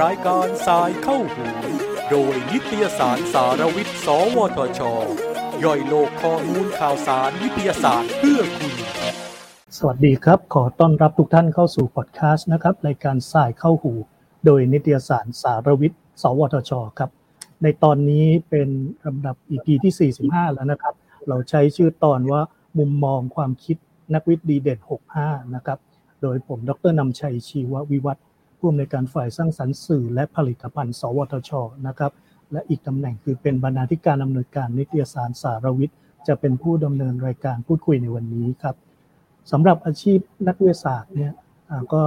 รายการสายเข้าหูโดยนิตยสารสารวิทย์ สวทช ย่อยโลกข้อมูลข่าวสารวิทยาศาสตร์เพื่อคุณ สวัสดีครับ ขอต้อนรับทุกท่านเข้าสู่พอดแคสต์นะครับ รายการสายเข้าหู โดยนิตยสารสารวิทย์ สวทช ครับ ในตอนนี้เป็นลำดับ EP ที่ 45 แล้วนะครับ เราใช้ชื่อตอนว่ามุมมองความคิด นักวิทย์ดีเด่น 65 นะครับ โดยผมดรนำชัยชีววิวัฒน์ผู้อำนวยการฝ่ายสร้างสรรค์สื่อและผลิตภัณฑ์ สวทช นะครับ และอีกตำแหน่งคือเป็นบรรณาธิการอำเนวยการนิตยสารสารวิทย์ จะเป็นผู้ดำเนินรายการพูดคุยในวันนี้ครับสำหรับอาชีพนักวิทยาศาสตร์เนี่ยก็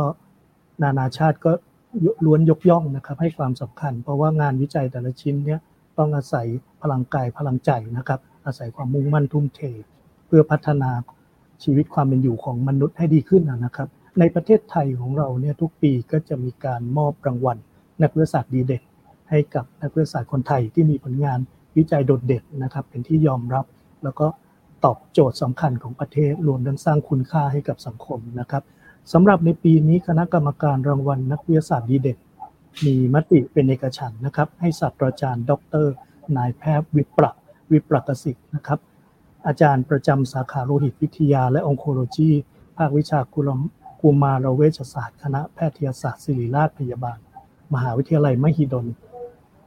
นานาชาติก็ล้วนยกย่องนะครับให้ความสำคัญ เพราะว่างานวิจัยแต่ละชิ้นเนี่ยต้องอาศัยพลังกายพลังใจนะครับ อาศัยความมุ่งมั่นทุ่มเท เพื่อพัฒนา ชีวิตความเป็นอยู่ของมนุษย์ให้ดีขึ้นนะครับ ในประเทศไทยของเราเนี่ยทุกปีก็จะมีการมอบรางวัล นักวิทยาศาสตร์ดีเด่น ให้กับนักวิทยาศาสตร์คนไทยที่มีผลงานวิจัยโดดเด่นนะครับ เป็นที่ยอมรับแล้วก็ตอบโจทย์สำคัญของประเทศรวมทั้งสร้างคุณค่าให้กับสังคมนะครับสำหรับในปีนี้คณะกรรมการรางวัลนักวิทยาศาสตร์ดีเด่นมีมติเป็นเอกฉันนะครับ ให้ศาสตราจารย์ ดร นายแพทย์วิปรวิปรกสิทธิ์นะครับ อาจารย์ประจำสาขาโลหิตวิทยาและองโคโลจี ภาควิชากุลกุมารเวชศาสตร์คณะแพทยศาสตร์ศิริราชพยาบาล มหาวิทยาลัยมหิดล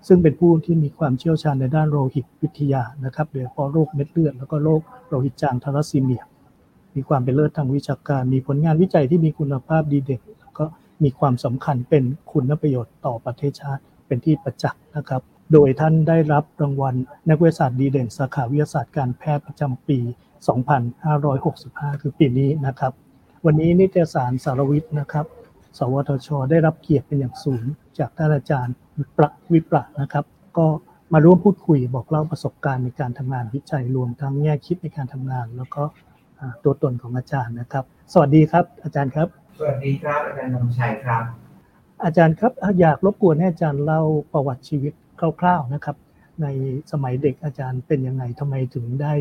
ซึ่งเป็นผู้ที่มีความเชี่ยวชาญในด้านโลหิตวิทยานะครับโดยเฉพาะโรคเม็ดเลือดแล้วก็โรคโลหิตจางทารัสซีเมีย มีความเป็นเลิศทางวิชาการ มีผลงานวิจัยที่มีคุณภาพดีเด่นก็มีความสำคัญเป็นคุณประโยชน์ต่อประเทศชาติเป็นที่ประจักษ์นะครับ โดยท่านได้รับรางวัล นักวิทยาศาสตร์ดีเด่น สาขาวิทยาศาสตร์การแพทย์ประจำปี 2565 คือปีนี้นะครับ วันนี้นิตยสารสารวิทย์นะครับ สวทช ได้รับเกียรติเป็นอย่างสูง จากท่านอาจารย์วิประวิประนะครับ ก็มาร่วมพูดคุยบอกเล่าประสบการณ์ในการทำงานวิจัยรวมทั้งแง่คิดในการทำงาน แล้วก็ตัวตนของอาจารย์นะครับ สวัสดีครับ อาจารย์ครับ สวัสดีครับอาจารย์นำชัยครับ อาจารย์ครับอยากรบกวนให้อาจารย์เล่าประวัติชีวิต คร่าวๆนะครับ ในสมัยเด็กอาจารย์เป็นยังไงทำไมถึงได้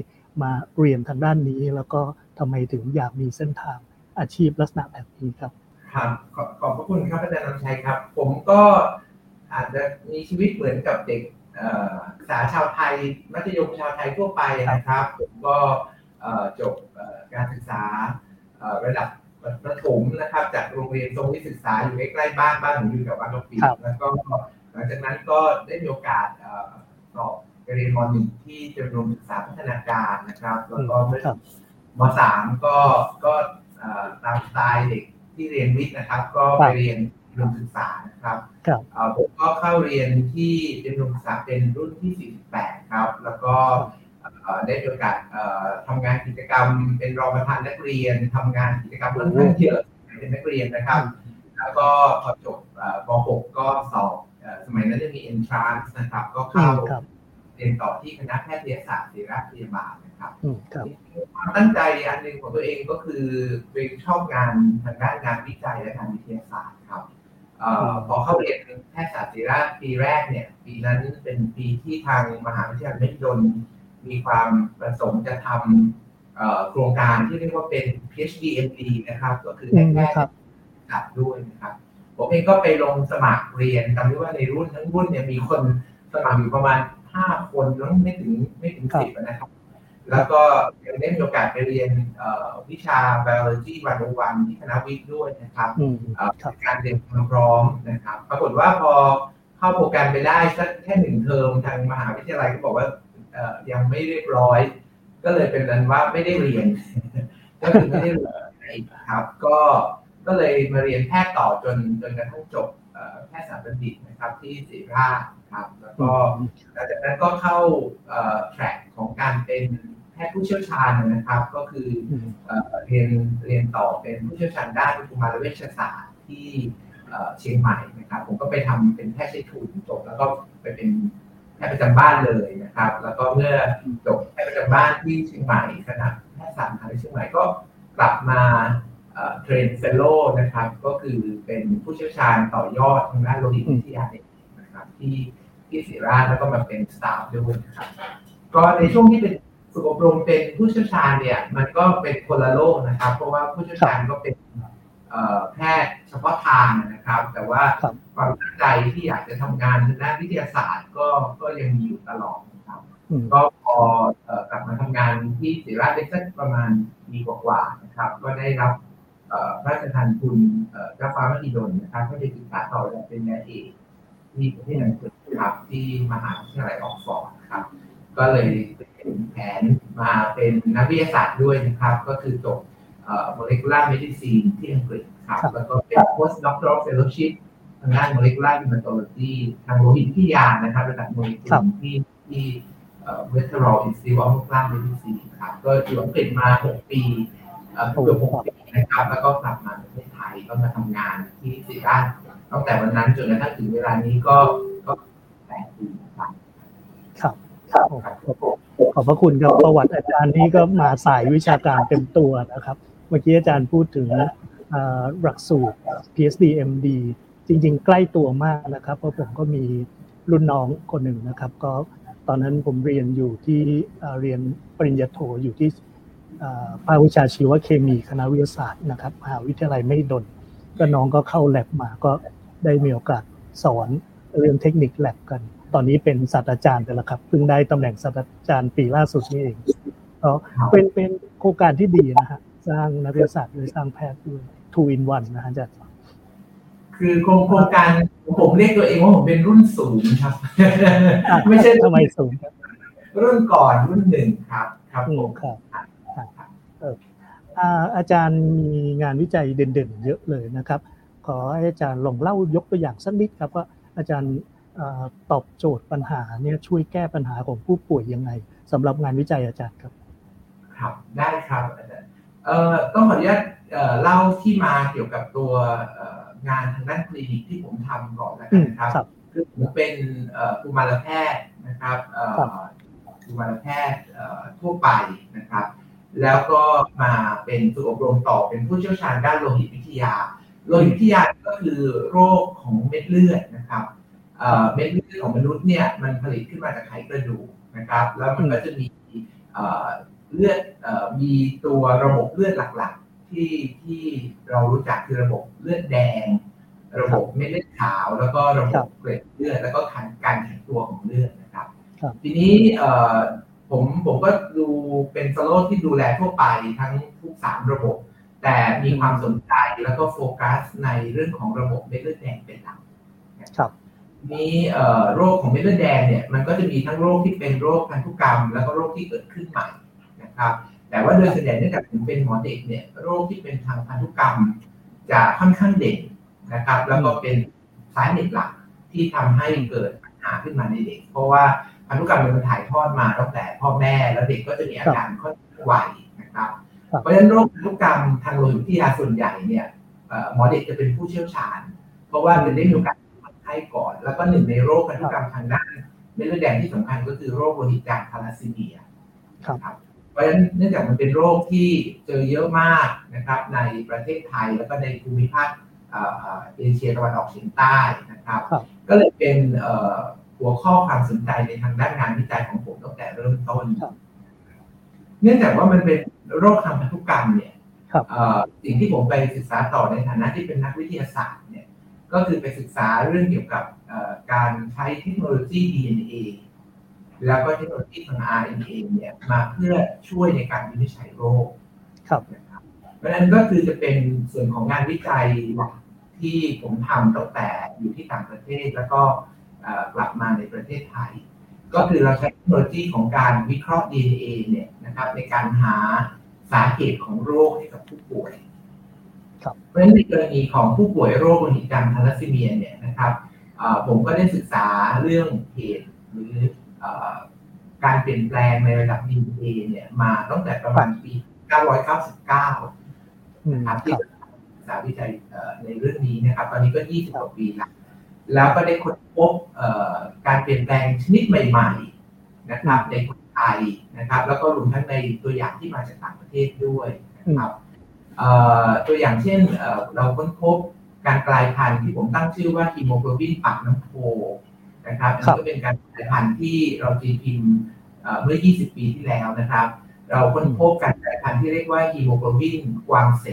มาเรียนทางด้านนี้ แล้วก็ทำไมถึงอยากมีเส้นทางอาชีพลักษณะแบบนี้ครับครับขอบพระคุณครับอาจารย์นำชัยครับ ผมก็อาจจะมีชีวิตเหมือนกับเด็กศึกษาชาวไทย มัธยมชาวไทยทั่วไปนะครับ ผมก็จบการศึกษาระดับประถมนะครับ จากโรงเรียนทรงวิทยศึกษาอยู่ใกล้ๆบ้านบ้านผมอยู่แถวบางกะปิแล้วก็ หลังจากนั้นก็ได้มีโอกาสสอบไปเรียนมหนึ่งที่จำนวนศึกษาพัฒนาการนะครับ แล้วก็มสามก็ก็ตามสไตล์เด็กที่เรียนวิทย์นะครับ ก็ไปเรียนรวมศึกษานะครับผมก็เข้าเรียนที่เป็นรวมศึกษาเป็นรุ่นที่ 48 ครับ แล้วก็ได้มีโอกาสทำงานกิจกรรม เป็นรองประธานนักเรียนทำงานกิจกรรมค่อนข้างเยอะเป็นนักเรียนนะครับ แล้วก็พอจบป .6 ก็สอบ สมัยนั้นจะมี entrance นะครับ ก็เข้าเรียนต่อที่คณะแพทยศาสตร์ศิริราชพยาบาลนะครับความตั้งใจอันหนึ่งของตัวเองก็คือเป็นชอบงานทางด้านงานวิจัยและงานวิทยาศาสตร์ครับพอเข้าเรียนแพทยศาสตร์ศิริราชปีแรกเนี่ย ปีนั้นเป็นปีที่ทางมหาวิทยาลัยมหิดลมีความประสงค์จะทำโครงการที่เรียกว่าเป็น PhD MD นะครับ ก็คือแพทย์จัดด้วยนะครับ ผมเองก็ไปลงสมัครเรียนจำได้ว่าในรุ่นทั้งรุ่นเนี่ยมีคนสมัครอยู่ประมาณห้าคนน้องไม่ถึงไม่ถึงสิบนะครับ แล้วก็ยังได้มีโอกาสไปเรียนวิชา biology วันวันที่คณะวิทย์ด้วยนะครับการเรียนความพร้อมนะครับ ปรากฏว่าพอเข้าโปรแกรมไปได้สักแค่หนึ่งเทอมทางมหาวิทยาลัยก็บอกว่ายังไม่เรียบร้อย ก็เลยเป็นนั้นว่าไม่ได้เรียนก็คือไม่ได้เรียนครับ ก็ ก็เลยมาเรียนแพทย์ต่อจนจนกระทั่งจบแพทยศาสตร์บัณฑิตนะครับที่ศิริราชครับ แล้วก็หลังจากนั้นก็เข้าtrack ของการเป็นแพทย์ผู้เชี่ยวชาญนะครับ ก็คือเรียนเรียนต่อเป็นผู้เชี่ยวชาญด้านกุมารเวชศาสตร์ที่เชียงใหม่นะครับ ผมก็ไปทำเป็นแพทย์ใช้ทุนจบแล้วก็ไปเป็นแพทย์ประจำบ้านเลยนะครับ แล้วก็เมื่อจบแพทย์ประจำบ้านที่เชียงใหม่คณะแพทยศาสตร์มหาวิทยาลัยเชียงใหม่ก็กลับมา train fellow นะครับ ก็คือเป็นผู้เชี่ยวชาญต่อยอดทางด้านโลหิตวิทยานะครับ ที่ที่ศิริราชแล้วก็มาเป็นสตาฟด้วยนะครับก็ในช่วงที่เป็นฝึกอบรมเป็นผู้เชี่ยวชาญเนี่ย มันก็เป็นคนละโลกนะครับ เพราะว่าผู้เชี่ยวชาญก็เป็นแพทย์เฉพาะทางนะครับ แต่ว่าความตั้งใจที่อยากจะทำงานทางด้านวิทยาศาสตร์ก็ก็ยังมีอยู่ตลอดนะครับก็พอกลับมาทำงานที่ศิริราชได้สักประมาณปีกว่าๆนะครับ ก็ได้รับ พระราชทานทุนเจ้าฟ้ามหิดลนะครับก็ได้ศึกษาต่อเป็นนายเอกที่ประเทศอังกฤษครับที่มหาวิทยาลัยออกฟอร์ดครับ ก็เลยเป็นแผนมาเป็นนักวิทยาศาสตร์ด้วยนะครับ ก็คือจบ molecular medicine ที่อังกฤษครับแล้วก็เป็น post doctoral fellowship ทางด้าน molecular hematology ทางโลหิตวิทยานะครับระดับโมเลกุลที่ที่ w e s t e r o l Institute of Molecular Medicine ครับก็อยู่อังกฤษมา 6 ปี เกือบ6ปีนะครับ แล้วก็กลับมาประเทศไทยก็มาทำงานที่ศิริราชตั้งแต่วันนั้นจนกระทั่งถึงเวลานี้ก็ก็แปดปีครับครับขอบพระคุณครับประวัติอาจารย์นี้ก็มาสายวิชาการเต็มตัวนะครับ เมื่อกี้อาจารย์พูดถึงหลักสูตร PhD MD จริง ๆ ใกล้ตัวมากนะครับ เพราะผมก็มีรุ่นน้องคนหนึ่งนะครับ ก็ตอนนั้นผมเรียนอยู่ที่เรียนปริญญาโทอยู่ที่ ภาควิชาชีวเคมีคณะวิทยาศาสตร์นะครับมหาวิทยาลัยไม่ดน ก็น้องก็เข้าแลบมาก็ได้มีโอกาสสอนเรื่องเทคนิคแลบกัน ตอนนี้เป็นศาสตราจารย์ไปแล้วครับเพิ่งได้ตำแหน่งศาสตราจารย์ปีล่าสุดนี้เองก็เป็นเป็นโครงการที่ดีนะฮะสร้างนักวิทยาศาสตร์ด้วยสร้างแพทย์ด้วย two in one นะฮะอาจารย์คือโครงโครงการผมเรียกตัวเองว่าผมเป็นรุ่นสูงครับ ไม่ใช่ทำไมสูงรุ่นก่อนรุ่นหนึ่งครับ ครับผมครับ อาจารย์มีงานวิจัยเด่นๆ เยอะเลยนะครับ ขอให้อาจารย์ลองเล่ายกตัวอย่างสักนิดครับว่าอาจารย์ตอบโจทย์ปัญหาเนี่ยช่วยแก้ปัญหาของผู้ป่วยยังไงสำหรับงานวิจัยอาจารย์ครับ ครับได้ครับอาจารย์เอ่อต้องขออนุญาตเล่าที่มาเกี่ยวกับตัวงานทางด้านคลินิกที่ผมทำก่อนนะครับคือผมเป็นกุมารแพทย์นะครับกุมารแพทย์ทั่วไปนะครับ แล้วก็มาเป็นฝึกอบรมต่อเป็นผู้เชี่ยวชาญด้านโลหิตวิทยา โลหิตวิทยาก็คือโรคของเม็ดเลือดนะครับเม็ดเลือดของมนุษย์เนี่ยมันผลิตขึ้นมาจากไขกระดูกนะครับ แล้วมันก็จะมีเลือดมีตัวระบบเลือดหลักๆ ที่ที่เรารู้จักคือระบบเลือดแดง ระบบเม็ดเลือดขาว แล้วก็ระบบเกล็ดเลือดแล้วก็การแข็งตัวของเลือดนะครับ ทีนี้ ผมผมก็ดูเป็นสโลที่ดูแลทั่วไปทั้งทุกสามระบบ แต่มีความสนใจแล้วก็โฟกัสในเรื่องของระบบเม็ดเลือดแดงเป็นหลักครับนี้โรคของเม็ดเลือดแดงเนี่ยมันก็จะมีทั้งโรคที่เป็นโรคพันธุกรรม แล้วก็โรคที่เกิดขึ้นใหม่นะครับ แต่ว่าโดยส่วนใหญ่เนื่องจากผมเป็นหมอเด็กเนี่ยโรคที่เป็นทางพันธุกรรมจะค่อนข้างเด่นนะครับ แล้วก็เป็นสาเหตุหลักที่ทำให้เกิดปัญหาขึ้นมาในเด็ก เพราะว่า พันธุกรรมมันถ่ายทอดมาตั้งแต่พ่อแม่แล้วเด็กก็จะมีอาการค่อนข้างไวนะครับ เพราะฉะนั้นโรคพันธุกรรมทางโลหิตวิทยาส่วนใหญ่เนี่ยหมอเด็กจะเป็นผู้เชี่ยวชาญ เพราะว่าเป็นได้มีโอกาสให้ก่อน แล้วก็หนึ่งในโรคพันธุกรรมทางด้านเม็ดเลือดแดงที่สำคัญก็คือโรคโลหิตจางทาลัสซีเมียครับเพราะฉะนั้นเนื่องจากมันเป็นโรคที่เจอเยอะมากนะครับ ในประเทศไทยแล้วก็ในภูมิภาคเอเชียตะวันออกเฉียงใต้นะครับ ก็เลยเป็น หัวข้อความสนใจในทางด้านงานวิจัยของผมตั้งแต่เริ่มต้นเนื่องจากว่ามันเป็นโรคทางพันธุกรรมเนี่ยสิ่งที่ผมไปศึกษาต่อในฐานะที่เป็นนักวิทยาศาสตร์เนี่ยก็คือไปศึกษาเรื่องเกี่ยวกับการใช้เทคโนโลยี DNA แล้วก็เทคโนโลยีทาง RNA เนี่ยมาเพื่อช่วยในการวินิจฉัยโรคครับนะครับเพราะฉะนั้นก็คือจะเป็นส่วนของงานวิจัยหลักที่ผมทำตั้งแต่อยู่ที่ต่างประเทศ แล้วก็ กลับมาในประเทศไทย ก็คือเราใช้เทคโนโลยีของการวิเคราะห์ DNA เนี่ยนะครับในการหาสาเหตุของโรคให้กับผู้ป่วยเพราะฉะนั้นในกรณีของผู้ป่วยโรคโลหิตจางทาลัสซีเมียเนี่ยนะครับผมก็ได้ศึกษาเรื่องเหตุหรือการเปลี่ยนแปลงในระดับ DNA เนี่ยมาตั้งแต่ประมาณปี 999 นะครับที่ศึกษาวิจัยในเรื่องนี้นะครับ ตอนนี้ก็ 20 กว่าปีแล้ว แล้วก็ได้ค้นพบการเปลี่ยนแปลงชนิดใหม่ ๆ นะครับในคนไทยนะครับ แล้วก็รวมทั้งในตัวอย่างที่มาจากต่างประเทศด้วยนะครับตัวอย่างเช่นเราค้นพบการกลายพันธุ์ที่ผมตั้งชื่อว่าฮีโมโกลบินปากน้ำโพนะครับอันนี้ก็เป็นการกลายพันธุ์ที่เราตีพิมพ์เมื่อ 20 ปีที่แล้วนะครับ เราค้นพบการกลายพันธุ์ที่เรียกว่าฮีโมโกลบินกวางเส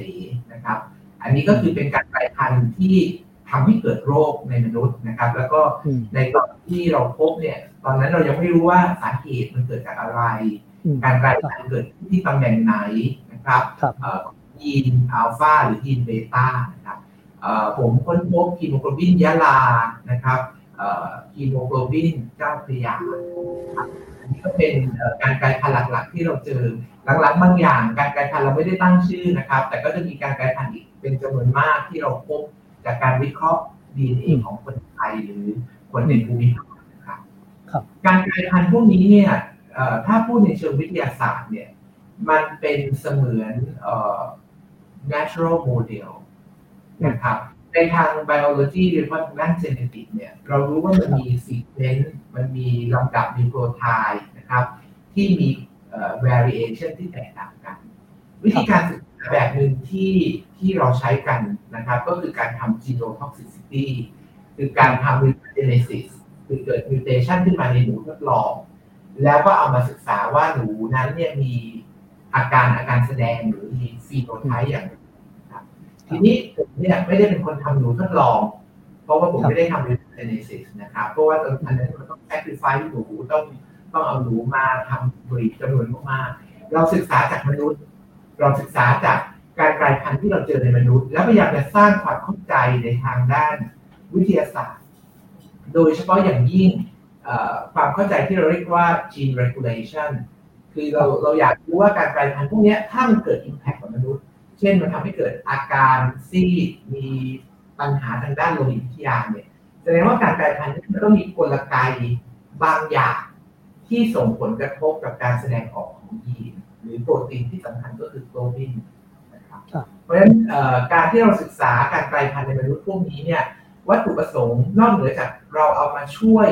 นะครับ อันนี้ก็คือเป็นการกลายพันธุ์ที่ ทำให้เกิดโรคในมนุษย์นะครับ แล้วก็ในตอนที่เราพบเนี่ย ตอนนั้นเรายังไม่รู้ว่าสาเหตุมันเกิดจากอะไร การกลายพันธุ์เกิดที่ตำแหน่งไหนนะครับยีนอัลฟาหรือยีนเบต้านะครับผมค้นพบฮีโมโกลบินยะลานะครับฮีโมโกลบินเจ้าพระยาอันนี้ก็เป็นการกลายพันธุ์หลักๆ ที่เราเจอหลังๆบางอย่าง การกลายพันธุ์เราไม่ได้ตั้งชื่อนะครับ แต่ก็จะมีการกลายพันธุ์อีกเป็นจำนวนมากที่เราพบ จากการวิเคราะห์ดีเอของคนไทยหรือคนในภูมิภาคนะครับการกลายพันธุ์พวกนี้เนี่ยถ้าพูดในเชิงวิทยาศาสตร์เนี่ยมันเป็นเสมือน natural model นะครับในทาง biology โดยเฉพาะทางด้าน genetic เนี่ยเรารู้ว่ามันมี sequence มันมีลำดับ nucleotide นะครับ ที่มี variation ที่แตกต่างกัน วิธีการศึกษา แบบหนึ่งที่ที่เราใช้กันนะครับ ก็คือการทำ genotoxicity คือการทำ mutagenesis คือเกิด mutation ขึ้นมาในหนูทดลอง แล้วก็เอามาศึกษาว่าหนูนั้นเนี่ยมีอาการอาการแสดงหรือมีฟีโนไทป์อย่างทีนี้ผมเนี่ยไม่ได้เป็นคนทำหนูทดลอง เพราะว่าผมไม่ได้ทำ regenesis นะครับ เพราะว่าตอนนั้นมันต้อง sacrifice หนูต้องต้องเอาหนูมาทำบริจำนวนมากๆเราศึกษาจากมนุษย์ เราศึกษาจากการกลายพันธุ์ที่เราเจอในมนุษย์ แล้วพยายามจะสร้างความเข้าใจในทางด้านวิทยาศาสตร์ โดยเฉพาะอย่างยิ่งความเข้าใจที่เราเรียกว่า gene regulation คือเราเราอยากรู้ว่าการกลายพันธุ์พวกนี้ถ้ามันเกิด impact กับมนุษย์ เช่นมันทำให้เกิดอาการซีดมีปัญหาทางด้านโลหิตวิทยาเนี่ยแสดงว่าการกลายพันธุ์มันต้องมีกลไกบางอย่างที่ส่งผลกระทบกับการแสดงออกของยีน รือโปรตีนที่สำคัญก็คือโกลบินนะครับเพราะฉะนั้นการที่เราศึกษาการกลายพันธุ์ในมนุษย์พวกนี้เนี่ยวัตถุประสงค์นอกเหนือจากเราเอามาช่วย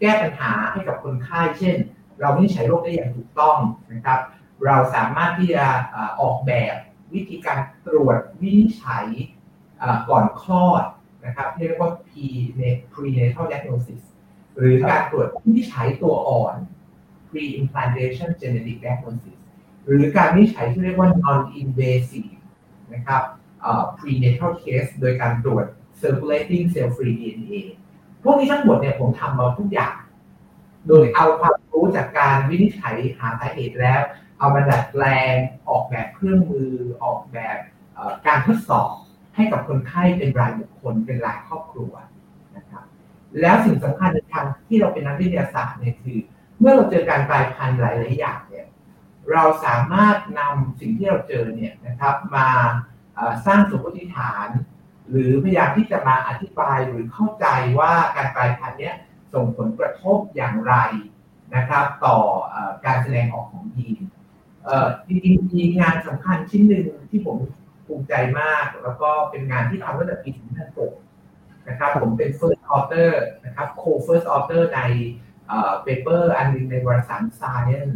แก้ปัญหาให้กับคนไข้เช่น เราไม่ใช้โรคได้อย่างถูกต้องนะครับ เราสามารถที่จะออกแบบวิธีการตรวจวินิจฉัยก่อนคลอดนะครับที่เรียกว่า prenatal diagnosis หรือการตรวจวินิจฉัยตัวอ่อน pre-implantation genetic diagnosis หรือการวินิจฉัยที่เรียกว่า non-invasive นะครับ prenatal case โดยการตรวจ circulating cell free DNA พวกนี้ทั้งหมดเนี่ยผมทำมาทุกอย่าง โดยเอาความรู้จากการวินิจฉัยหาสาเหตุแล้ว เอามาดัดแปลงออกแบบเครื่องมือออกแบบการทดสอบให้กับคนไข้เป็นรายบุคคลเป็นรายครอบครัวนะครับแล้วสิ่งสำคัญในทางที่เราเป็นนักวิทยาศาสตร์เนี่ยคือ เมื่อเราเจอการกลายพันธุ์หลายๆอย่างเนี่ย เราสามารถนำสิ่งที่เราเจอเนี่ยนะครับมาสร้างสมมติฐาน หรือพยายามที่จะมาอธิบายหรือเข้าใจว่าการกลายพันธุ์เนี้ยส่งผลกระทบอย่างไรนะครับต่อการแสดงออกของยีนเอ่อจริงๆมีงานสำคัญชิ้นหนึ่งที่ผมภูมิใจมาก แล้วก็เป็นงานที่ทำตั้งแต่ปี2006นะครับผมเป็น first author นะครับ co first author ในเอ่อ paper อันนึงในวารสาร Science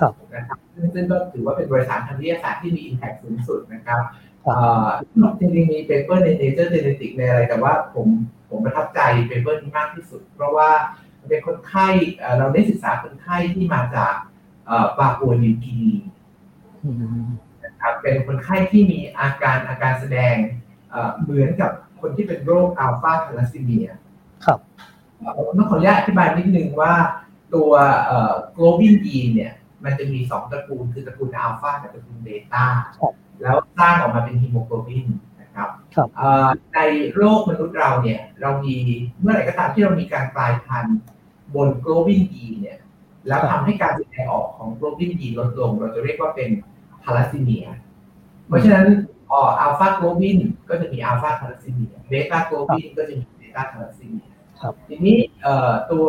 ครับนะครับซึ่งซึ่งก็ถือว่าเป็นบริษัททางวิทยาศาสตร์ที่มี impact สูงสุดนะครับจริงๆมีเปเปอร์ใน Nature Genetics ในอะไรแต่ว่าผมผมประทับใจ paper นี้มากที่สุด เพราะว่าเป็นคนไข้เราได้ศึกษาคนไข้ที่มาจากปาปัวนิวกินีนะครับเป็นคนไข้ที่มีอาการอาการแสดงเหมือนกับคนที่เป็นโรคอัลฟาธาลัสซีเมียครับต้องขออนุญาตอธิบายนิดนึงว่าตัว globin gene เนี่ย มันจะมีสองตระกูลคือตระกูลอัลฟากับตระกูลเบต้าแล้วสร้างออกมาเป็นฮีโมโกลบินนะครับในโรคมนุษย์เราเนี่ย เรามีเมื่อไหร่ก็ตามที่เรามีการกลายพันธุ์บน globin gene เนี่ย แล้วทำให้การแสดงออกของโปรตีนดีลดลง เราจะเรียกว่าเป็นธาลัสซีเมีย เพราะฉะนั้น alpha globin ก็จะมีอัลฟาธาลัสซีเมีย beta globin ก็จะมีเบต้าธาลัสซีเมียทีนี้ตัว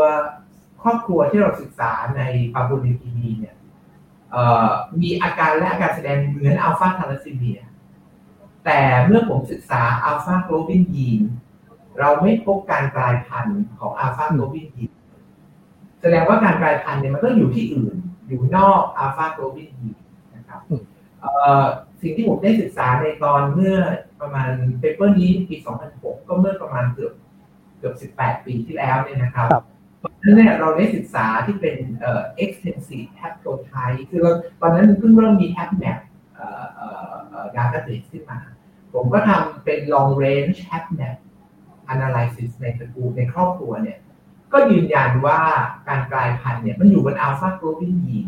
ครอบครัวที่เราศึกษาในปาปัวนิวกินีเนี่ย มีอาการและอาการแสดงเหมือนอัลฟาธาลัสซีเมีย แต่เมื่อผมศึกษา alpha globin gene เราไม่พบการกลายพันธุ์ของ alpha globin gene แสดงว่าการกลายพันธุ์เนี่ยมันก็อยู่ที่อื่น อยู่นอก alpha globin gene ะครับสิ่งที่ผมได้ศึกษาในตอนเมื่อประมาณ paper นี้ปี 2006 ก็เมื่อประมาณเกือบเกือบ 18 ปีที่แล้วเนี่ยนะครับ เพราะฉะนั้นเนี่ยเราได้ศึกษาที่เป็นเอ่อ extensive haplotype คือเราตอนนั้นเพิ่งเริ่มมี hapmap เอ่อเอ่อ database ขึ้นมา ผมก็ทำเป็น long range hapmap analysis ในตระกูลในครอบครัวเนี่ย ก็ยืนยันว่าการกลายพันธุ์เนี่ยมันอยู่บน alpha globin gene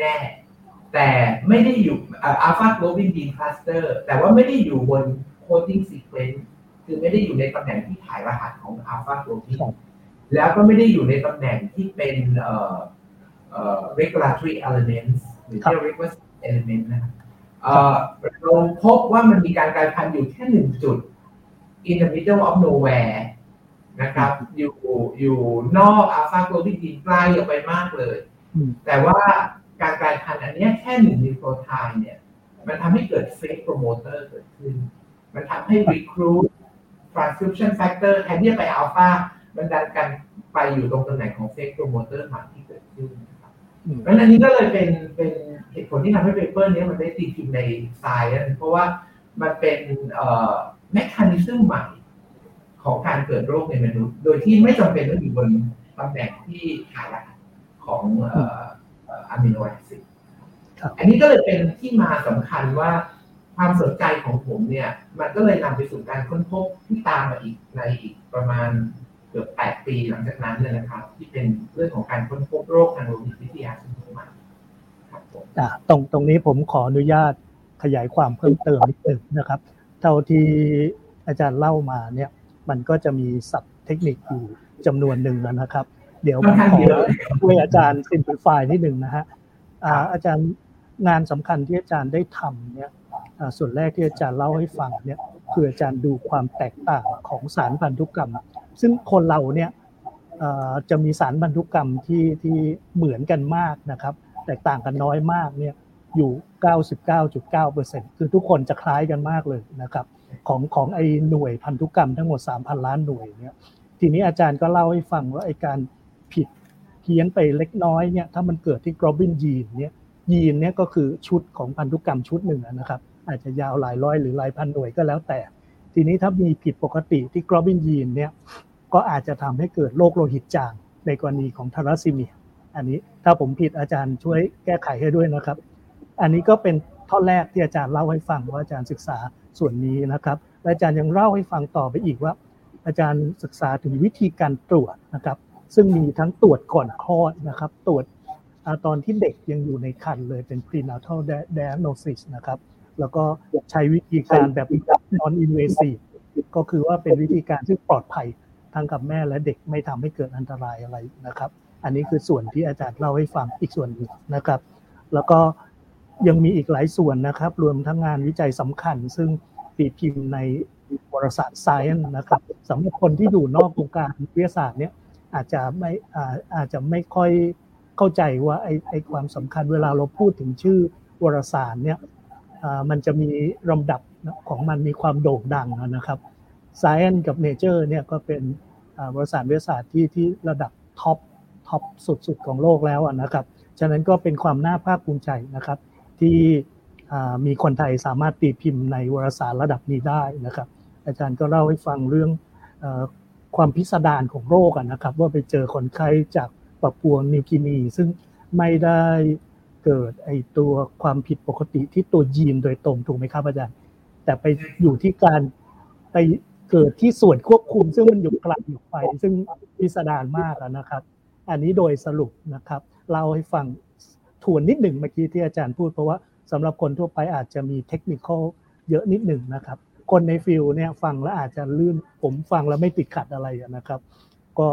แน่ ๆ แต่ไม่ได้อยู่ alpha globin gene cluster แต่ว่าไม่ได้อยู่บน coding sequenceคือไม่ได้อยู่ในตำแหน่งที่ถ่ายรหัสของอัลฟาโกลบิน แล้วก็ไม่ได้อยู่ในตำแหน่งที่เป็นเอ่อเอ่อ regulatory elements หรือที่เรียกว่า element นะครับเอ่อเราพบว่ามันมีการกลายพันธุ์อยู่แค่หนึ่งจุด in the middle of nowhere นะครับ อยู่อยู่นอกอัลฟาโกลบินไกลออกไปมากเลยอืมแต่ว่าการกลายพันธุ์อันเนี้ยแค่หนึ่งนิโครไทน์เนี่ย มันทำให้เกิด fake promoter เกิดขึ้น มันทำให้ recruit transcription factor แทนที่จะไปอัลฟา มันดันกันไปอยู่ตรงตำแหน่งของ fake promoter ใหม่ที่เกิดขึ้นนะครับอืมเพราะฉะนั้นอันนี้ก็เลยเป็นเป็นเหตุผลที่ทำให้ paper นี้มันได้ตีพิมพ์ใน Science เพราะว่ามันเป็นเอ่อ mechanism ใหม่ของการเกิดโรคในมนุษย์ โดยที่ไม่จำเป็นต้องอยู่บนตำแหน่งที่ถ่ายรหัสของเอ่ออะมิโนแอซิดครับอันนี้ก็เลยเป็นที่มาสำคัญว่าความสนใจของผมเนี่ย มันก็เลยนำไปสู่การค้นพบที่ตามมาอีกในอีกประมาณ เกือบแปดปีหลังจากนั้นเลยนะครับ ที่เป็นเรื่องของการค้นพบโรคทางโลหิตวิทยาชนิดใหม่ครับผมอ่าตรงตรงนี้ผมขออนุญาตขยายความเพิ่มเติมนิดหนึ่งนะครับ เท่าที่อาจารย์เล่ามาเนี่ย มันก็จะมีศัพท์เทคนิคอยู่จำนวนหนึ่งนะครับ เดี๋ยวผมขอช่วยอาจารย์ simplify นิดหนึ่งนะฮะอ่าอาจารย์งานสำคัญที่อาจารย์ได้ทำเนี่ยอ่าส่วนแรกที่อาจารย์เล่าให้ฟังเนี่ยคืออาจารย์ดูความแตกต่างของสารพันธุกรรม ซึ่งคนเราเนี่ยจะมีสารพันธุกรรมที่ที่เหมือนกันมากนะครับ แตกต่างกันน้อยมากเนี่ยอยู่ 99.9%คือทุกคนจะคล้ายกันมากเลยนะครับของของไอหน่วยพันธุกรรมทั้งหมด 3,000 ล้านหน่วยเนี่ยทีนี้อาจารย์ก็เล่าให้ฟังว่าไอการผิดเพี้ยนไปเล็กน้อยเนี่ยถ้ามันเกิดที่กรอบินยีนเนี่ยยีนเนี่ยก็คือชุดของพันธุกรรมชุดหนึ่งนะครับ อาจจะยาวหลายร้อยหรือหลายพันหน่วยก็แล้วแต่ ทีนี้ถ้ามีผิดปกติที่กรอบินยีนเนี่ย ก็อาจจะทำให้เกิดโรคโลหิตจางในกรณีของทารัสซีเมีย อันนี้ถ้าผมผิดอาจารย์ช่วยแก้ไขให้ด้วยนะครับ อันนี้ก็เป็นท่อนแรกที่อาจารย์เล่าให้ฟังว่าอาจารย์ศึกษาส่วนนี้นะครับและอาจารย์ยังเล่าให้ฟังต่อไปอีกว่า อาจารย์ศึกษาถึงวิธีการตรวจนะครับ ซึ่งมีทั้งตรวจก่อนคลอดนะครับ ตรวจตอนที่เด็กยังอยู่ในครรภ์เลยเป็น prenatal diagnosis นะครับ แล้วก็ใช้วิธีการแบบ non invasive ก็คือว่าเป็นวิธีการที่ปลอดภัย ทั้งกับแม่และเด็กไม่ทำให้เกิดอันตรายอะไรนะครับ อันนี้คือส่วนที่อาจารย์เล่าให้ฟังอีกส่วนหนึ่งนะครับ แล้วก็ยังมีอีกหลายส่วนนะครับ รวมทั้งงานวิจัยสำคัญ ซึ่งตีพิมพ์ในวารสาร Science นะครับสำหรับคนที่อยู่นอกวงการวิทยาศาสตร์เนี่ยอาจจะไม่อาอาจจะไม่ค่อยเข้าใจว่าไอ้ไอความสำคัญเวลาเราพูดถึงชื่อวารสารเนี่ยมันจะมีลำดับของมันมีความโด่งดังนะครับ Science กับ Nature เนี่ยก็เป็น วารสารวิทยาศาสตร์ที่ที่ระดับ top top สุดๆของโลกแล้วอะนะครับ ฉะนั้นก็เป็นความน่าภาคภูมิใจนะครับ ที่อ่ามีคนไทยสามารถตีพิมพ์ในวารสารระดับนี้ได้นะครับ อาจารย์ก็เล่าให้ฟังเรื่องความพิสดารของโรคอะนะครับ ว่าไปเจอคนไข้จากปาปัวนิวกินี ซึ่งไม่ได้เกิดไอตัวความผิดปกติที่ตัวยีนโดยตรงถูกไหมครับอาจารย์ แต่ไปอยู่ที่การไป เกิดที่ส่วนควบคุม ซึ่งมันอยู่กลอยู่ไปซึ่งพิสดารมากนะครับ อันนี้โดยสรุปนะครับเล่าให้ฟังทวนนิดหนึ่งเมื่อกี้ที่อาจารย์พูดเพราะว่าสำหรับคนทั่วไปอาจจะมีเทคนิคเยอะนิดหนึ่งนะครับ คนในฟิลเนี่ยฟังแล้วอาจจะลื่นผมฟังแล้วไม่ติดขัดอะไรนะครับ ก็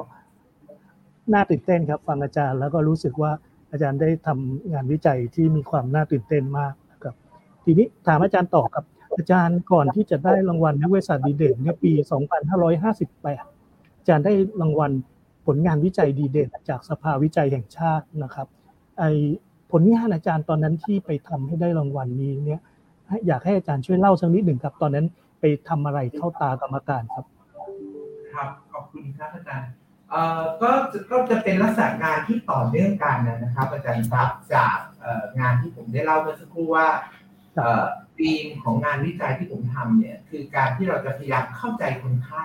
น่าตื่นเต้นครับ ฟังอาจารย์แล้วก็รู้สึกว่าอาจารย์ได้ทำงานวิจัยที่มีความน่าตื่นเต้นมากนะครับ ทีนี้ถามอาจารย์ต่อครับ อาจารย์ก่อนที่จะได้รางวัลนักวิทยาศาสตร์ดีเด่นเนี่ยปี 2558 อาจารย์ได้รางวัลผลงานวิจัยดีเด่นจากสภาวิจัยแห่งชาตินะครับ ไอผลงานอาจารย์ตอนนั้นที่ไปทำให้ได้รางวัลนี้เนี่ย อยากให้อาจารย์ช่วยเล่าสักนิดหนึ่งครับ ตอนนั้นไปทำอะไรเข้าตากรรมการครับ ครับ ขอบคุณครับอาจารย์เอ่อก็จะก็จะเป็นลักษณะงานที่ต่อเนื่องกันนะครับ อาจารย์ครับจากเอ่องานที่ผมได้เล่าเมื่อสักครู่ว่าเอ่อ ธีมของงานวิจัยที่ผมทำเนี่ย คือการที่เราจะพยายามเข้าใจคนไข้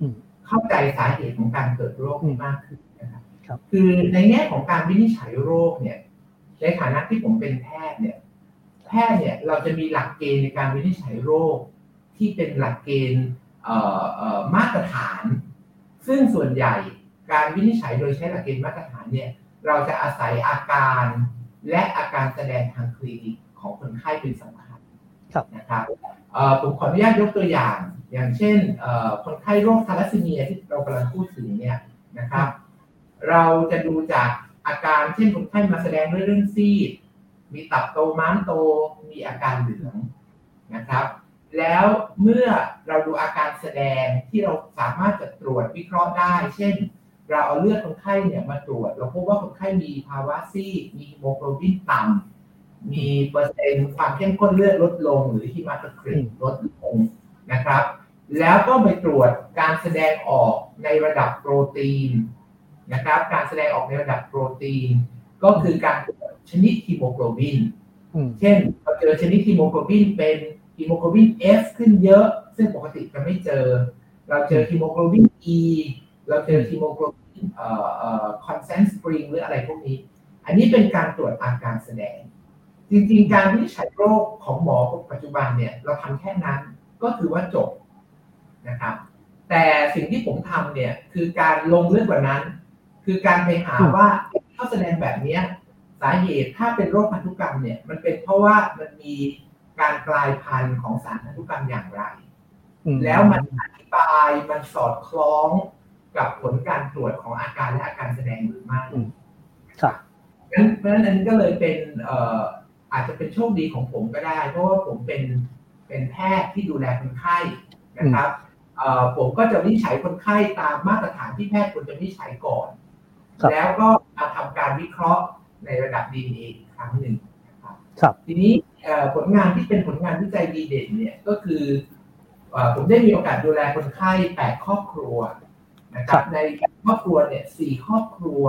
อืมเข้าใจสาเหตุของการเกิดโรคให้มากขึ้นนะครับครับคือในแง่ของการวินิจฉัยโรคเนี่ย ในฐานะที่ผมเป็นแพทย์เนี่ย แพทย์เนี่ยเราจะมีหลักเกณฑ์ในการวินิจฉัยโรค ที่เป็นหลักเกณฑ์เอ่อเอ่อมาตรฐาน ซึ่งส่วนใหญ่การวินิจฉัยโดยใช้หลักเกณฑ์มาตรฐานเนี่ย เราจะอาศัยอาการและอาการแสดงทางคลินิกของคนไข้เป็นสำคัญครับ นะครับผมขออนุญาตยกตัวอย่าง อย่างเช่นคนไข้โรคทาลัสซีเมียที่เรากำลังพูดถึงเนี่ยนะครับเราจะดูจากอาการเช่นคนไข้มาแสดงด้วยเรื่องซีด มีตับโตม้ามโต มีอาการเหลืองนะครับ แล้วเมื่อเราดูอาการแสดงที่เราสามารถจะตรวจวิเคราะห์ได้ เช่น เราเอาเลือดคนไข้เนี่ยมาตรวจ เราพบว่าคนไข้มีภาวะซีด มีฮีโมโกลบินต่ำ มีเปอร์เซ็นต์ความเข้มข้นเลือดลดลง หรือ hematocrit ลดลงนะครับ แล้วก็ไปตรวจการแสดงออกในระดับโปรตีนนะครับ การแสดงออกในระดับโปรตีน ก็คือการตรวจชนิดฮีโมโกลบินอืมเช่นเราเจอชนิดฮีโมโกลบินเป็นฮีโมโกลบิน F ขึ้นเยอะ ซึ่งปกติจะไม่เจอ เราเจอฮีโมโกลบิน E เราเจอฮีโมโกลบินเอ่อเอ่อ Constant Spring หรืออะไรพวกนี้ อันนี้เป็นการตรวจอาการแสดง จริงๆ การวินิจฉัยโรคของหมอปัจจุบันเนี่ย เราทำแค่นั้นก็คือว่าจบนะครับ แต่สิ่งที่ผมทำเนี่ยคือการลงลึกกว่านั้น คือการไปหาว่าเขาแสดงแบบเนี้ยสาเหตุถ้าเป็นโรคพันธุกรรมเนี่ย มันเป็นเพราะว่ามันมีการกลายพันธุ์ของสารพันธุกรรมอย่างไรอืมแล้วมันอธิบายมันสอดคล้องกับผลการตรวจของอาการและอาการแสดงหรือไม่ครับงั้นเพราะฉะนั้นอันนี้ก็เลยเป็นเอ่ออาจจะเป็นโชคดีของผมก็ได้ เพราะว่าผมเป็นเป็นแพทย์ที่ดูแลคนไข้นะครับเอ่อผมก็จะวินิจฉัยคนไข้ตามมาตรฐานที่แพทย์ควรจะวินิจฉัยก่อนครับแล้วก็มาทำการวิเคราะห์ในระดับ DNA อีกครั้งหนึ่งนะครับครับ ทีนี้เอ่อผลงานที่เป็นผลงานวิจัยดีเด่นเนี่ยก็คือเอ่อผมได้มีโอกาสดูแลคนไข้แปดครอบครัวนะครับในครอบครัวเนี่ยสี่ครอบครัว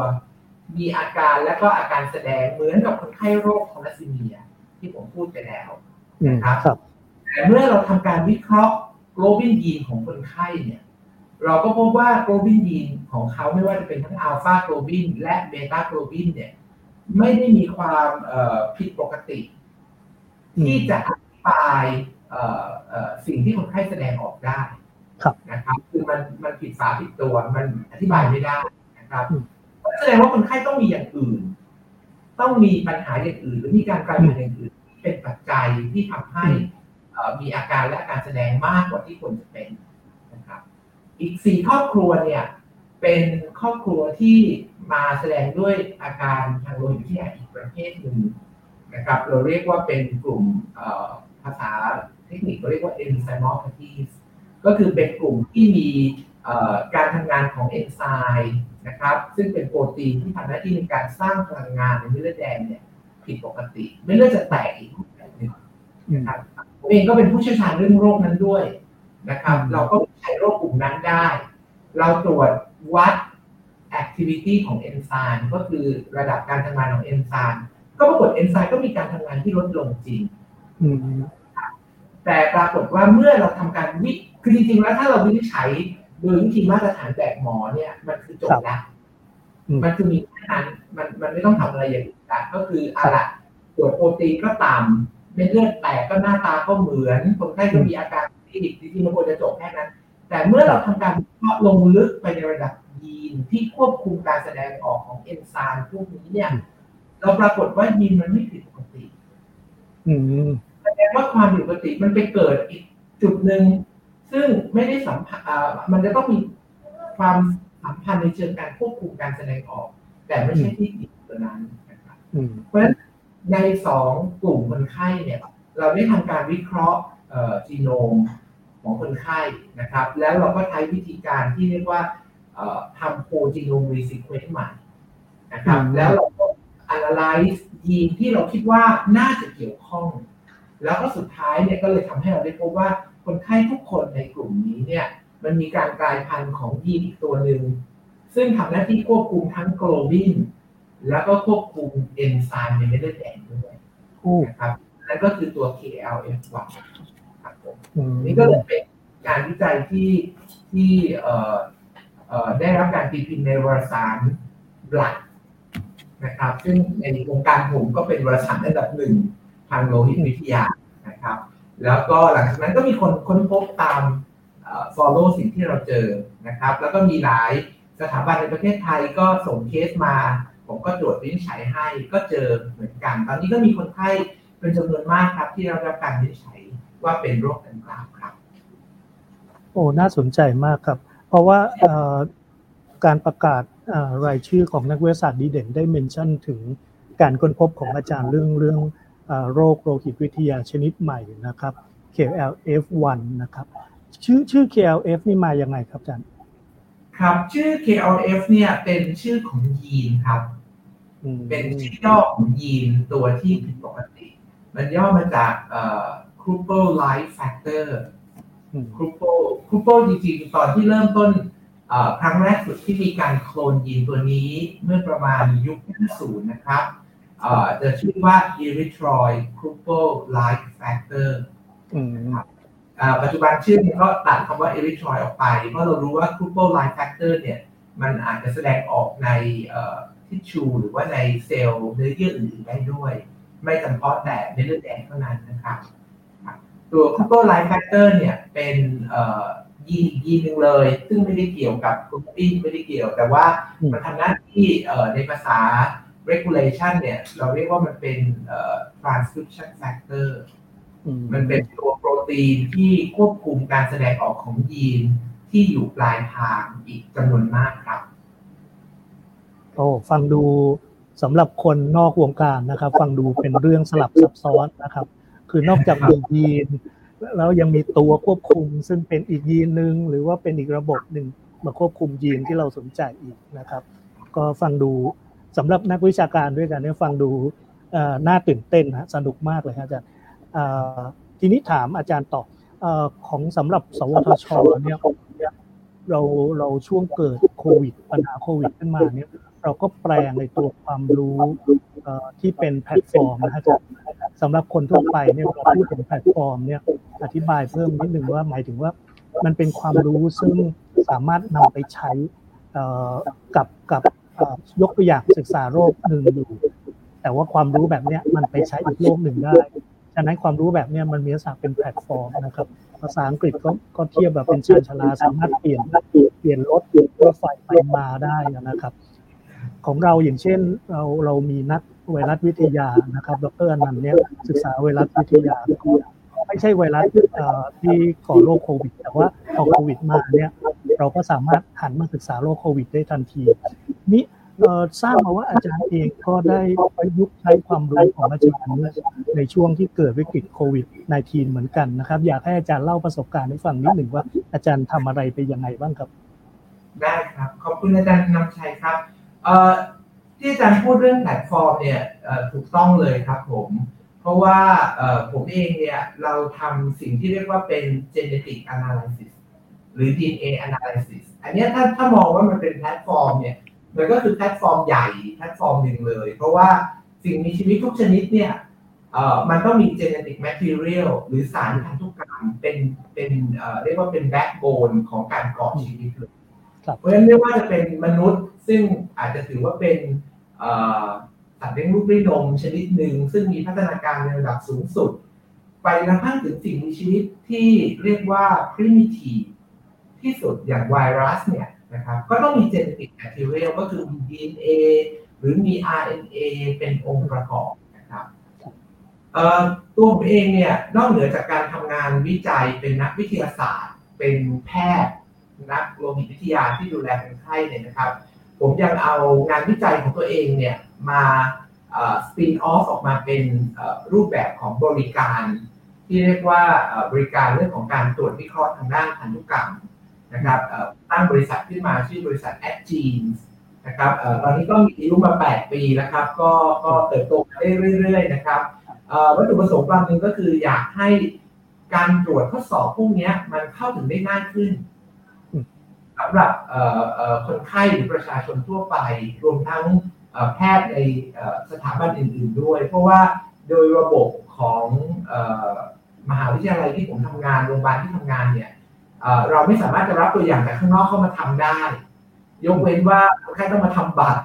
มีอาการและก็อาการแสดงเหมือนกับคนไข้โรคทาลัสซีเมีย ที่ผมพูดไปแล้วอืมครับแต่เมื่อเราทำการวิเคราะห์โกลบินยีนของคนไข้เนี่ย เราก็พบว่า globin gene ของเขาไม่ว่าจะเป็นทั้ง alpha globin และ beta globin เนี่ย ไม่ได้มีความเอ่อผิดปกติอืมที่จะอธิบายเอ่อเอ่อสิ่งที่คนไข้แสดงออกได้ครับนะครับ คือมันมันผิดฝาผิดตัวมันอธิบายไม่ได้นะครับอืม แสดงว่าคนไข้ต้องมีอย่างอื่น ต้องมีปัญหาอย่างอื่น หรือมีการกลายพันธุ์อย่างอื่นที่เป็นปัจจัยที่ทำให้เอ่อมีอาการและอาการแสดงมากกว่าที่ควรจะเป็นนะครับ อีกสี่ครอบครัวเนี่ย เป็นครอบครัวที่มาแสดงด้วยอาการทางโลหิตที่อีกประเภทหนึ่งนะครับ เราเรียกว่าเป็นกลุ่มเอ่อภาษาเทคนิคเราเรียกว่า enzymopathies ก็คือเป็นกลุ่มที่มีเอ่อ การทำงานของเอนไซม์นะครับซึ่งเป็นโปรตีนที่ทำหน้าที่ในการสร้างพลังงานในเม็ดเลือดแดงเนี่ยผิดปกติเม็ดเลือดจะแตกอีกรูปแบบหนึ่งอืมนะครับผมเองก็เป็นผู้เชี่ยวชาญเรื่องโรคนั้นด้วยนะครับอืมเราก็ใช้โรคกลุ่มนั้นได้ เราตรวจวัด activity ของเอนไซม์ก็คือระดับการทำงานของเอนไซม์ก็ปรากฏเอนไซม์ก็มีการทำงานที่ลดลงจริงอืมแต่ปรากฏว่าเมื่อเราทำการวิคือจริงๆแล้วถ้าเราวินิจฉัย โดยวิธีมาตรฐานแบบหมอเนี่ย มันคือจบแล้วอืมมันคือมีแค่นั้นมันมันไม่ต้องทำอะไรอย่างอื่นละก็คืออะละตรวจโปรตีนก็ต่ำเม็ดเลือดแตกก็หน้าตาก็เหมือนคนไข้ก็มีอาการที่จริงๆมันควรจะจบแค่นั้น แต่เมื่อเราทำการวิเคราะห์ลงลึกไปในระดับยีนที่ควบคุมการแสดงออกของเอนไซม์พวกนี้เนี่ย เราปรากฏว่ายีนมันไม่ผิดปกติอืมแสดงว่าความผิดปกติมันไปเกิดอีกจุดหนึ่ง ซึ่งไม่ได้สัมพันธ์อ่ามันจะต้องมีความสัมพันธ์ในเชิงการควบคุมการแสดงออก แต่ไม่ใช่ที่ติดตัวนั้นนะครับอืมเพราะฉะนั้นในสองกลุ่มคนไข้เนี่ย เราได้ทำการวิเคราะห์เอ่อจีโนมของคนไข้นะครับ แล้วเราก็ใช้วิธีการที่เรียกว่าเอ่อทำ whole genome resequence ใหม่นะครับอืมแล้วเราก็ analyze ยีนที่เราคิดว่าน่าจะเกี่ยวข้อง แล้วก็สุดท้ายเนี่ยก็เลยทำให้เราได้พบว่า คนไข้ทุกคนในกลุ่มนี้เนี่ยมันมีการกลายพันธุ์ของยีนอีกตัวหนึ่ง ซึ่งทำหน้าที่ควบคุมทั้งโกลบิน แล้วก็ควบคุมเอนไซม์ในเม็ดเลือดแดงด้วยโอ้นะครับนั่นก็คือตัว KLF1 ครับผมอืมนี่ก็เลยเป็นการวิจัยที่ที่เอ่อเอ่อได้รับการตีพิมพ์ในวารสาร blood นะครับ ซึ่งในวงการผมก็เป็นบริษัทอันดับหนึ่งทางโลหิตวิทยานะครับ แล้วก็หลังจากนั้นก็มีคนค้นพบตาม follow สิ่งที่เราเจอนะครับ แล้วก็มีหลายสถาบันในประเทศไทยก็ส่งเคสมา ผมก็ตรวจวินิจฉัยให้ก็เจอเหมือนกัน ตอนนี้ก็มีคนไข้เป็นจำนวนมากครับ ที่เรารับการวินิจฉัยว่าเป็นโรคดังกล่าวครับ โอ้น่าสนใจมากครับ เพราะว่าการประกาศรายชื่อของนักวิทยาศาสตร์ดีเด่นได้เมนชั่นถึงการค้นพบของอาจารย์เรื่องเรื่อง โรคโลหิตวิทยาชนิดใหม่นะครับ KLF1 นะครับ ชื่อชื่อ KLF นี่มาอย่างไงครับอาจารย์ครับ ชื่อ KLF เนี่ยเป็นชื่อของยีนครับ เป็นชื่อย่อของยีนตัวที่ผิดปกติ มันย่อมาจากเอ่อ Cruppel Life Factor ครูโปครูโปจริงๆ ตอนที่เริ่มต้นครั้งแรกสุดที่มีการโคลนยีนตัวนี้เมื่อประมาณยุค 50 นะครับ จะชื่อว่า erythroid c r u p p l like factor นะครับปัจจุบันชื่อก็ตัดคำว่า erythroid ออกไป เพราะเรารู้ว่า c r u p p l like factor เนี่ยมันอาจจะแสดงออกในทิชชูหรือว่าในเซลล์เนื้อเยื่ออื่นๆได้ด้วย ไม่จำเพาะแต่ในเลือดแดงเท่านั้นนะครับตัว c r u p p l like factor เนี่ยเป็นยีนยีนหนึ่งเลย ซึ่งไม่ได้เกี่ยวกับกรุ๊ปปิ้งไม่ได้เกี่ยว แต่ว่ามันทำหน้าที่ในภาษา regulation เนี่ยเราเรียกว่ามันเป็น transcription factor มันเป็นตัวโปรตีนที่ควบคุมการแสดงออกของยีนที่อยู่ปลายทางอีกจำนวนมากครับ โอ้ฟังดูสำหรับคนนอกวงการนะครับ ฟังดูเป็นเรื่องสลับซับซ้อนนะครับ คือนอกจากมียีน แล้วยังมีตัวควบคุม ซึ่งเป็นอีกยีนหนึ่งหรือว่าเป็นอีกระบบหนึ่งมาควบคุมยีนที่เราสนใจอีกนะครับ ก็ฟังดู สำหรับนักวิชาการด้วยกันเนี่ยฟังดูน่าตื่นเต้นนะสนุกมากเลยครับอาจารย์ทีนี้ถามอาจารย์ต่อของสำหรับสวทชเนี่ยเราเราช่วงเกิดโควิดปัญหาโควิดขึ้นมาเนี่ยเราก็แปลงในตัวความรู้ที่เป็นแพลตฟอร์มนะฮะสำหรับคนทั่วไปเนี่ยเราพูดถึงแพลตฟอร์มเนี่ยอธิบายเพิ่มนิดหนึ่งว่าหมายถึงว่ามันเป็นความรู้ซึ่งสามารถนำไปใช้กับกับ ยกตัวอย่างศึกษาโรคหนึ่งอยู่แต่ว่าความรู้แบบเนี้ยมันไปใช้อีกโรคหนึ่งได้ฉะนั้นความรู้แบบเนี้ยมันมีลักษณะเป็นแพลตฟอร์มนะครับ ภาษาอังกฤษก็ก็เทียบแบบเป็นชานชลาสามารถเปลี่ยนเปลี่ยนรถเปลี่ยนรถไฟไปมาได้นะครับ ของเราอย่างเช่นเราเรามีนักไวรัสวิทยานะครับ ดรอนันต์เนี่ยศึกษาไวรัสวิทยา ไม่ใช่ไวรัสที่ก่อโรคโควิด แต่ว่าพอโควิดมาเนี่ยเราก็สามารถหันมาศึกษาโรคโควิด ได้ทันทีนี้ทราบมาว่าอาจารย์เองก็ได้ประยุกต์ใช้ความรู้ของอาจารย์ในช่วงที่เกิดวิกฤตโควิด -19 เหมือนกันนะครับ อยากให้อาจารย์เล่าประสบการณ์ให้ฟังนิดหนึ่งว่าอาจารย์ทำอะไรไปยังไงบ้างครับ ได้ครับขอบคุณอาจารย์นำชัยครับที่อาจารย์พูดเรื่องแพลตฟอร์มเนี่ยถูกต้องเลยครับผม เพราะว่าผมเองเนี่ยเราทำสิ่งที่เรียกว่าเป็น genetic analysis หรือ DNA analysis อันนี้ถ้าถ้ามองว่ามันเป็นแพลตฟอร์มเนี่ยมันก็คือแพลตฟอร์มใหญ่แพลตฟอร์มหนึ่งเลย เพราะว่าสิ่งมีชีวิตทุกชนิดเนี่ยเอ่อมันต้องมี genetic material หรือสารพันธุกรรมเป็นเป็นเอ่อเรียกว่าเป็น backbone ของการก่อชีวิตเลยเพราะฉะนั้นไม่ว่าจะเป็นมนุษย์ซึ่งอาจจะถือว่าเป็น สัตว์เลี้ยงลูกด้วยนมชนิดหนึ่ง ซึ่งมีพัฒนาการในระดับสูงสุด ไปกระทั่งถึงสิ่งมีชีวิตที่เรียกว่า primitive ที่สุดอย่างไวรัสเนี่ยนะครับก็ต้องมี genetic material ก็คือมี DNA หรือมี RNA เป็นองค์ประกอบนะครับตัวผมเองเนี่ยนอกเหนือจากการทำงานวิจัยเป็นนักวิทยาศาสตร์ เป็นแพทย์นักโลหิตวิทยาที่ดูแลคนไข้เนี่ยนะครับ ผมยังเอางานวิจัยของตัวเองเนี่ยมาสปินออฟออกมาเป็นรูปแบบของบริการ ที่เรียกว่าบริการเรื่องของการตรวจวิเคราะห์ทางด้านพันธุกรรมนะครับตั้งบริษัทขึ้นมาชื่อบริษัท a d g e n e s นะครับตอนนี้ก็มีอายุมา 8 ปีแล้วครับ ก็ก็เติบโตได้เรื่อยๆนะครับวัตถุประสงค์กลางหนึ่งก็คืออยากให้การตรวจทดสอบพวกนี้มันเข้าถึงได้ง่ายขึ้น สำหรับคนไข้หรือประชาชนทั่วไป รวมทั้งแพทย์ในสถาบันอื่น ๆ ด้วย เพราะว่าโดยระบบของมหาวิทยาลัยที่ผมทำงานโรงพยาบาลที่ทำงานเนี่ยเราไม่สามารถจะรับตัวอย่างจากข้างนอกเข้ามาทำได้ ยกเว้นว่าคนไข้ต้องมาทำบัตร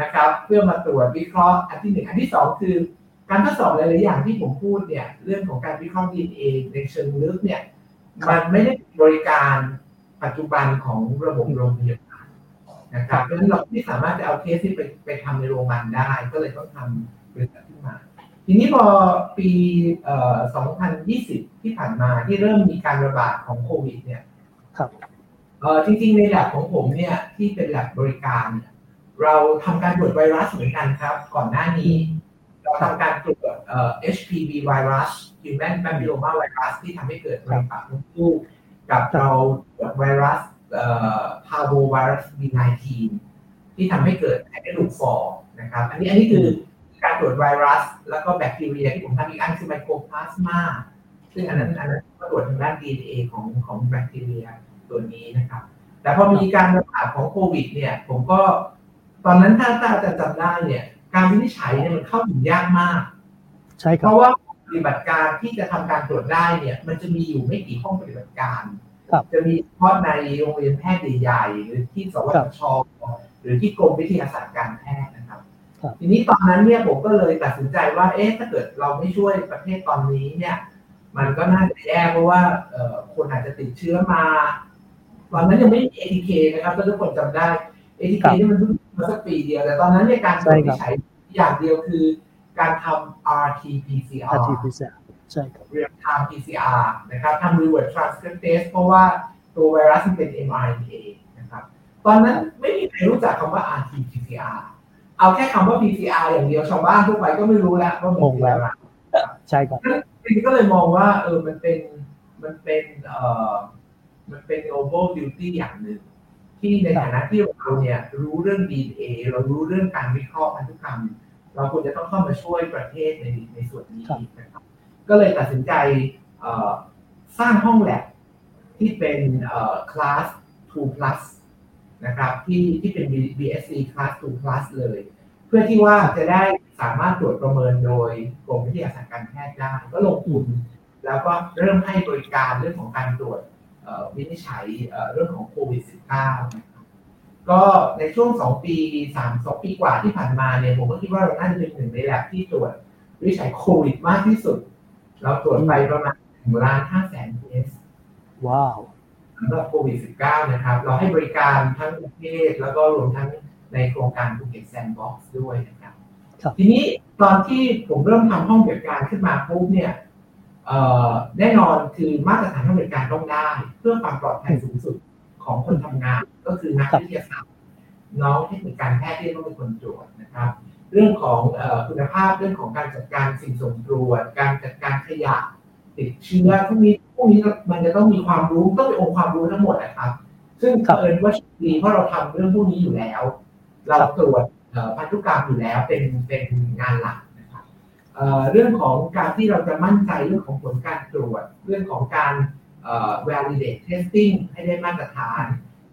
นะครับ เพื่อมาตรวจวิเคราะห์อันที่หนึ่งอันที่สองคือการทดสอบหลายๆอย่างที่ผมพูดเนี่ยเรื่องของการวิเคราะห์ DNA ในเชิงลึกเนี่ยมันไม่ได้บริการ ปัจจุบันของระบบโรงพยาบาลนะครับเพราะฉะนั้นเราไม่สามารถจะเอาเคสที่ไปไปทำในโรงพยาบาลได้ ก็เลยต้องทำบริษัทขึ้นมา ทีนี้พอปีเอ่อ2020 ที่ผ่านมาที่เริ่มมีการระบาดของโควิด เนี่ยครับเออจริงๆในแลบของผมเนี่ยที่เป็นแลบบริการเนี่ยเราทำการตรวจไวรัสเหมือนกันครับ ก่อนหน้านี้ เราทำการตรวจเอ่อ HPV ไวรัส Human Papilloma Virus ที่ทำให้เกิดมะเร็งปากมดลูก กับเราตรวจไวรัสเอ่อ Parvovirus B19 ที่ทำให้เกิดไข้กระดูกฟอนะครับ อันนี้อันนี้คือการตรวจไวรัส แล้วก็แบคทีเรียที่ผมทำอีกอันคือไมโครพลาสมาซึ่งอันนั้นอันนั้นก็ตรวจทางด้าน DNA ของของแบคทีเรียตัวนี้นะครับ แต่พอมีการระบาดของโควิด เนี่ย ผมก็ตอนนั้นถ้าถ้าอาจารย์จำได้เนี่ย การวินิจฉัยเนี่ยมันเข้าถึงยากมาก ใช่คเพรับราะว่า ปฏิบัติการที่จะทำการตรวจได้เนี่ย มันจะมีอยู่ไม่กี่ห้องปฏิบัติการครับจะมีเฉพาะในโรงเรียนแพทย์ใหญ่ๆหรือที่สวทชหรือที่กรมวิทยาศาสตร์การแพทย์นะครับครับ ทีนี้ตอนนั้นเนี่ยผมก็เลยตัดสินใจว่า เอ๊ะถ้าเกิดเราไม่ช่วยประเทศตอนนี้เนี่ย มันก็น่าจะแย่เพราะว่าเอ่อคนอาจจะติดเชื้อมา ตอนนั้นยังไม่มี ATK นะครับถ้าทุกคนจำได้ ATK นี่มันเพิ่งมาสักปีเดียวแต่ตอนนั้นเนี่ยการตรวจวินิจฉัยอย่างเดียวคือ การทำ RT-PCR RT-PCR ใช่ครับ real time PCR นะครับทำ reverse transcriptase เพราะว่าตัวไวรัสมันเป็น mRNA นะครับตอนนั้นไม่มีใครรู้จักคำว่า RT-PCR เอาแค่คำว่า PCR อย่างเดียวชาวบ้านทั่วไปก็ไม่รู้แล้วว่ามันคืออะไรใช่ครับทีนี้ก็เลยมองว่าเออมันเป็นมันเป็นเอ่อมันเป็น global duty อย่างหนึ่งที่ในฐานะที่เราเนี่ยรู้เรื่อง DNA เรารู้เรื่องการวิเคราะห์พันธุกรรม เราควรจะต้องเข้ามาช่วยประเทศในในส่วนนี้ครับนะครับก็เลยตัดสินใจเอ่อสร้างห้องแลบที่เป็นเอ่อ class 2 plus นะครับที่ที่เป็น BSc class 2 plus เลย เพื่อที่ว่าจะได้สามารถตรวจประเมินโดยกรมวิทยาศาสตร์การแพทย์ได้ก็ลงทุนแล้วก็เริ่มให้บริการเรื่องของการตรวจเอ่อวินิจฉัยเอ่อเรื่องของโควิด -19 นะครับ ก็ในช่วง 2 ปี3 2ปีกว่าที่ผ่านมาเนี่ยผมก็คิดว่าเราน่าจะเป็นหนึ่งในแลบที่ตรวจวินิจฉัยโควิดมากที่สุด เราตรวจไปประมาณถึงล้านห้าแสนเคสว้าวสำหรับโควิด -19 นะครับ เราให้บริการทั้งประเทศแล้วก็รวมทั้งในโครงการภูเก็ตแซนด์บ็อกซ์ด้วยนะครับครับทีนี้ตอนที่ผมเริ่มทำห้องบริการขึ้นมาปุ๊บเนี่ยเอ่อแน่นอนคือมาตรฐานห้องบริการต้องได้ เพื่อความปลอดภัยสูงสุด ของคนทำงาน ก็คือนักวิทยาศาสตร์น้องเทคนิคการแพทย์ที่ต้องเป็นคนตรวจนะครับ เรื่องของคุณภาพเรื่องของการจัดการสิ่งส่งตรวจ การจัดการขยะติดเชื้อพวกนี้พวกนี้มันจะต้องมีความรู้ต้องเป็นองค์ความรู้ทั้งหมดนะครับ ซึ่งเอิญว่าดีเพราะเราทำเรื่องพวกนี้อยู่แล้ว เราตรวจพันธุกรรมอยู่แล้วเป็นเป็นงานหลักนะครับเรื่องของการที่เราจะมั่นใจเรื่องของผลการตรวจ เรื่องของการ validate testing ให้ได้มาตรฐาน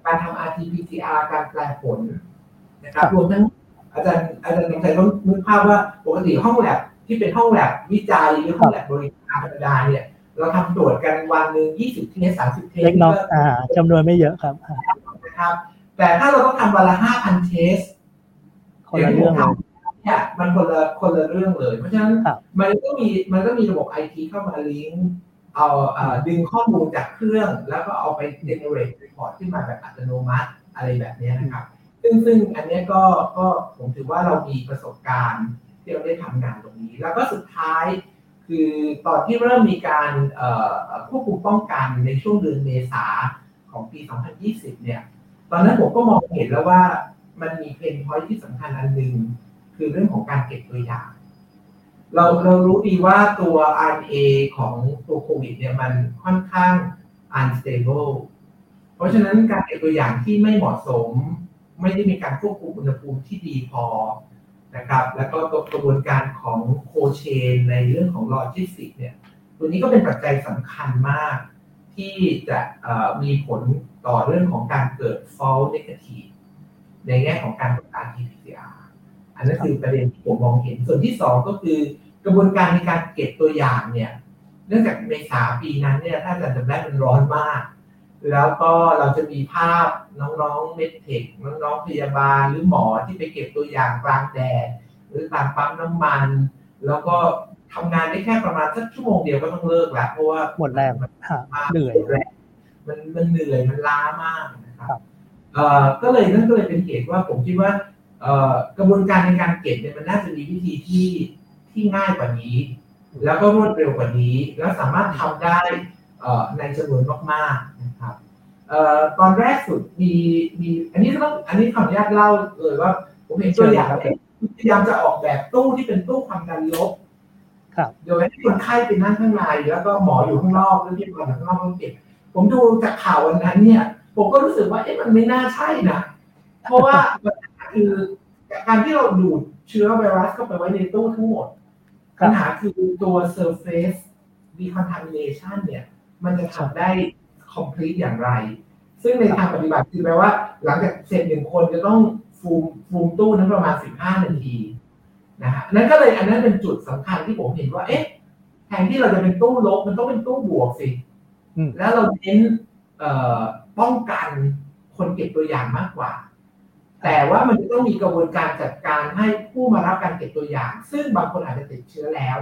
การทำ RT-PCR การแปลผลนะครับครับรวมทั้งอาจารย์อาจารย์สงสัยต้องนึกภาพว่าปกติห้องแลบที่เป็นห้องแลบวิจัยหรือห้องแลบบริการธรรมดาเนี่ย เราทำตรวจกันวันหนึ่ง20 test 30 test เล็กน้อยอ่าจำนวนไม่เยอะครับอ่านะครับ แต่ถ้าเราต้องทำวันละ5,000เทสคนละเรื่องเลยเนี่ยมันคนละคนละเรื่องเลย เพราะฉะนั้นครับมันก็มีมันก็มีระบบไอทีเข้ามาลิงก์ เอาดึงข้อมูลจากเครื่อง แล้วก็เอาไป generate report ขึ้นมาแบบอัตโนมัติอะไรแบบนี้นะครับ ซึ่งซึ่งอันนี้ก็ก็ผมถือว่าเรามีประสบการณ์ที่เราได้ทำงานตรงนี้ แล้วก็สุดท้ายคือตอนที่เริ่มมีการควบคุมป้องกันในช่วงเดือนเมษาของปี 2020 เนี่ย ตอนนั้นผมก็มองเห็นแล้วว่ามันมีเพนพอยที่สำคัญอันหนึ่งคือเรื่องของการเก็บตัวอย่าง เราเรารู้ดีว่าตัว RNA ของตัวโควิดเนี่ยมันค่อนข้าง unstable เพราะฉะนั้นการเก็บตัวอย่างที่ไม่เหมาะสม ไม่ได้มีการควบคุมอุณหภูมิที่ดีพอนะครับ แล้วก็ตัวกระบวนการของcold chain ในเรื่องของโลจิสติกเนี่ย ตัวนี้ก็เป็นปัจจัยสำคัญมาก ที่จะมีผลต่อเรื่องของการเกิด false negative ในแง่ของการตรวจ RT-PCR อันนั้นคือประเด็นที่ผมมองเห็น ส่วนที่สองก็คือกระบวนการในการเก็บตัวอย่างเนี่ยเนื่องจากเมษาปีนั้นเนี่ยถ้าอาจารย์จำได้มันร้อนมาก แล้วก็เราจะมีภาพน้องๆ med tech น้องๆพยาบาลหรือหมอที่ไปเก็บตัวอย่างกลางแดดหรือตามปั๊มน้ำมัน แล้วก็ทำงานได้แค่ประมาณสักชั่วโมงเดียวก็ต้องเลิกแล้วเพราะว่าหมดแรงฮะเหนื่อยแรงมันมันเหนื่อยมันล้ามากนะคครัรับบเอ่อก็เลยนั่นก็เลยเป็นเหตุว่าผมคิดว่าเอ่อ กระบวนการในการเก็บเนี่ยมันน่าจะมีวิธีที่ที่ง่ายกว่านี้ แล้วก็รวดเร็วกว่านี้ แล้วสามารถทำได้เอ่อในจำนวนมากๆนะครับเอ่อตอนแรกสุดมีมีอันนี้ต้องอันนี้ขออนุญาตเล่าเลยว่า ผมเห็นตัวอย่างเนี่ยพยายามจะออกแบบตู้ที่เป็นตู้ความดันลบครับโดยให้คนไข้ไปนั่งข้างในแล้วก็หมออยู่ข้างนอกแล้วที่หมออยู่ข้างนอกต้องเก็บผมดูจากข่าววันนั้นเนี่ย ผมก็รู้สึกว่าเอ๊ะมันไม่น่าใช่นะเพราะว่าปัญหา คือการที่เราดูดเชื้อไวรัสเข้าไปไว้ในตู้ทั้งหมดครับปัญหาคือตัว surface decontamination เนี่ย มันจะทำได้ complete อย่างไร ซึ่งในทางปฏิบัติคือแปลว่า หลังจากเสร็จหนึ่งคนจะต้องฟูมฟูมตู้นั้นประมาณ 15 นาทีนะฮะนั่นก็เลยอันนั้นเป็นจุดสำคัญที่ผมเห็นว่า เอ๊ะแทนที่เราจะเป็นตู้ลบมันต้องเป็นตู้บวกสิอืมแล้วเราเน้นเอ่อป้องกันคนเก็บตัวอย่างมากกว่า แต่ว่ามันจะต้องมีกระบวนการจัดการให้ผู้มารับการเก็บตัวอย่าง ซึ่งบางคนอาจจะติดเชื้อแล้ว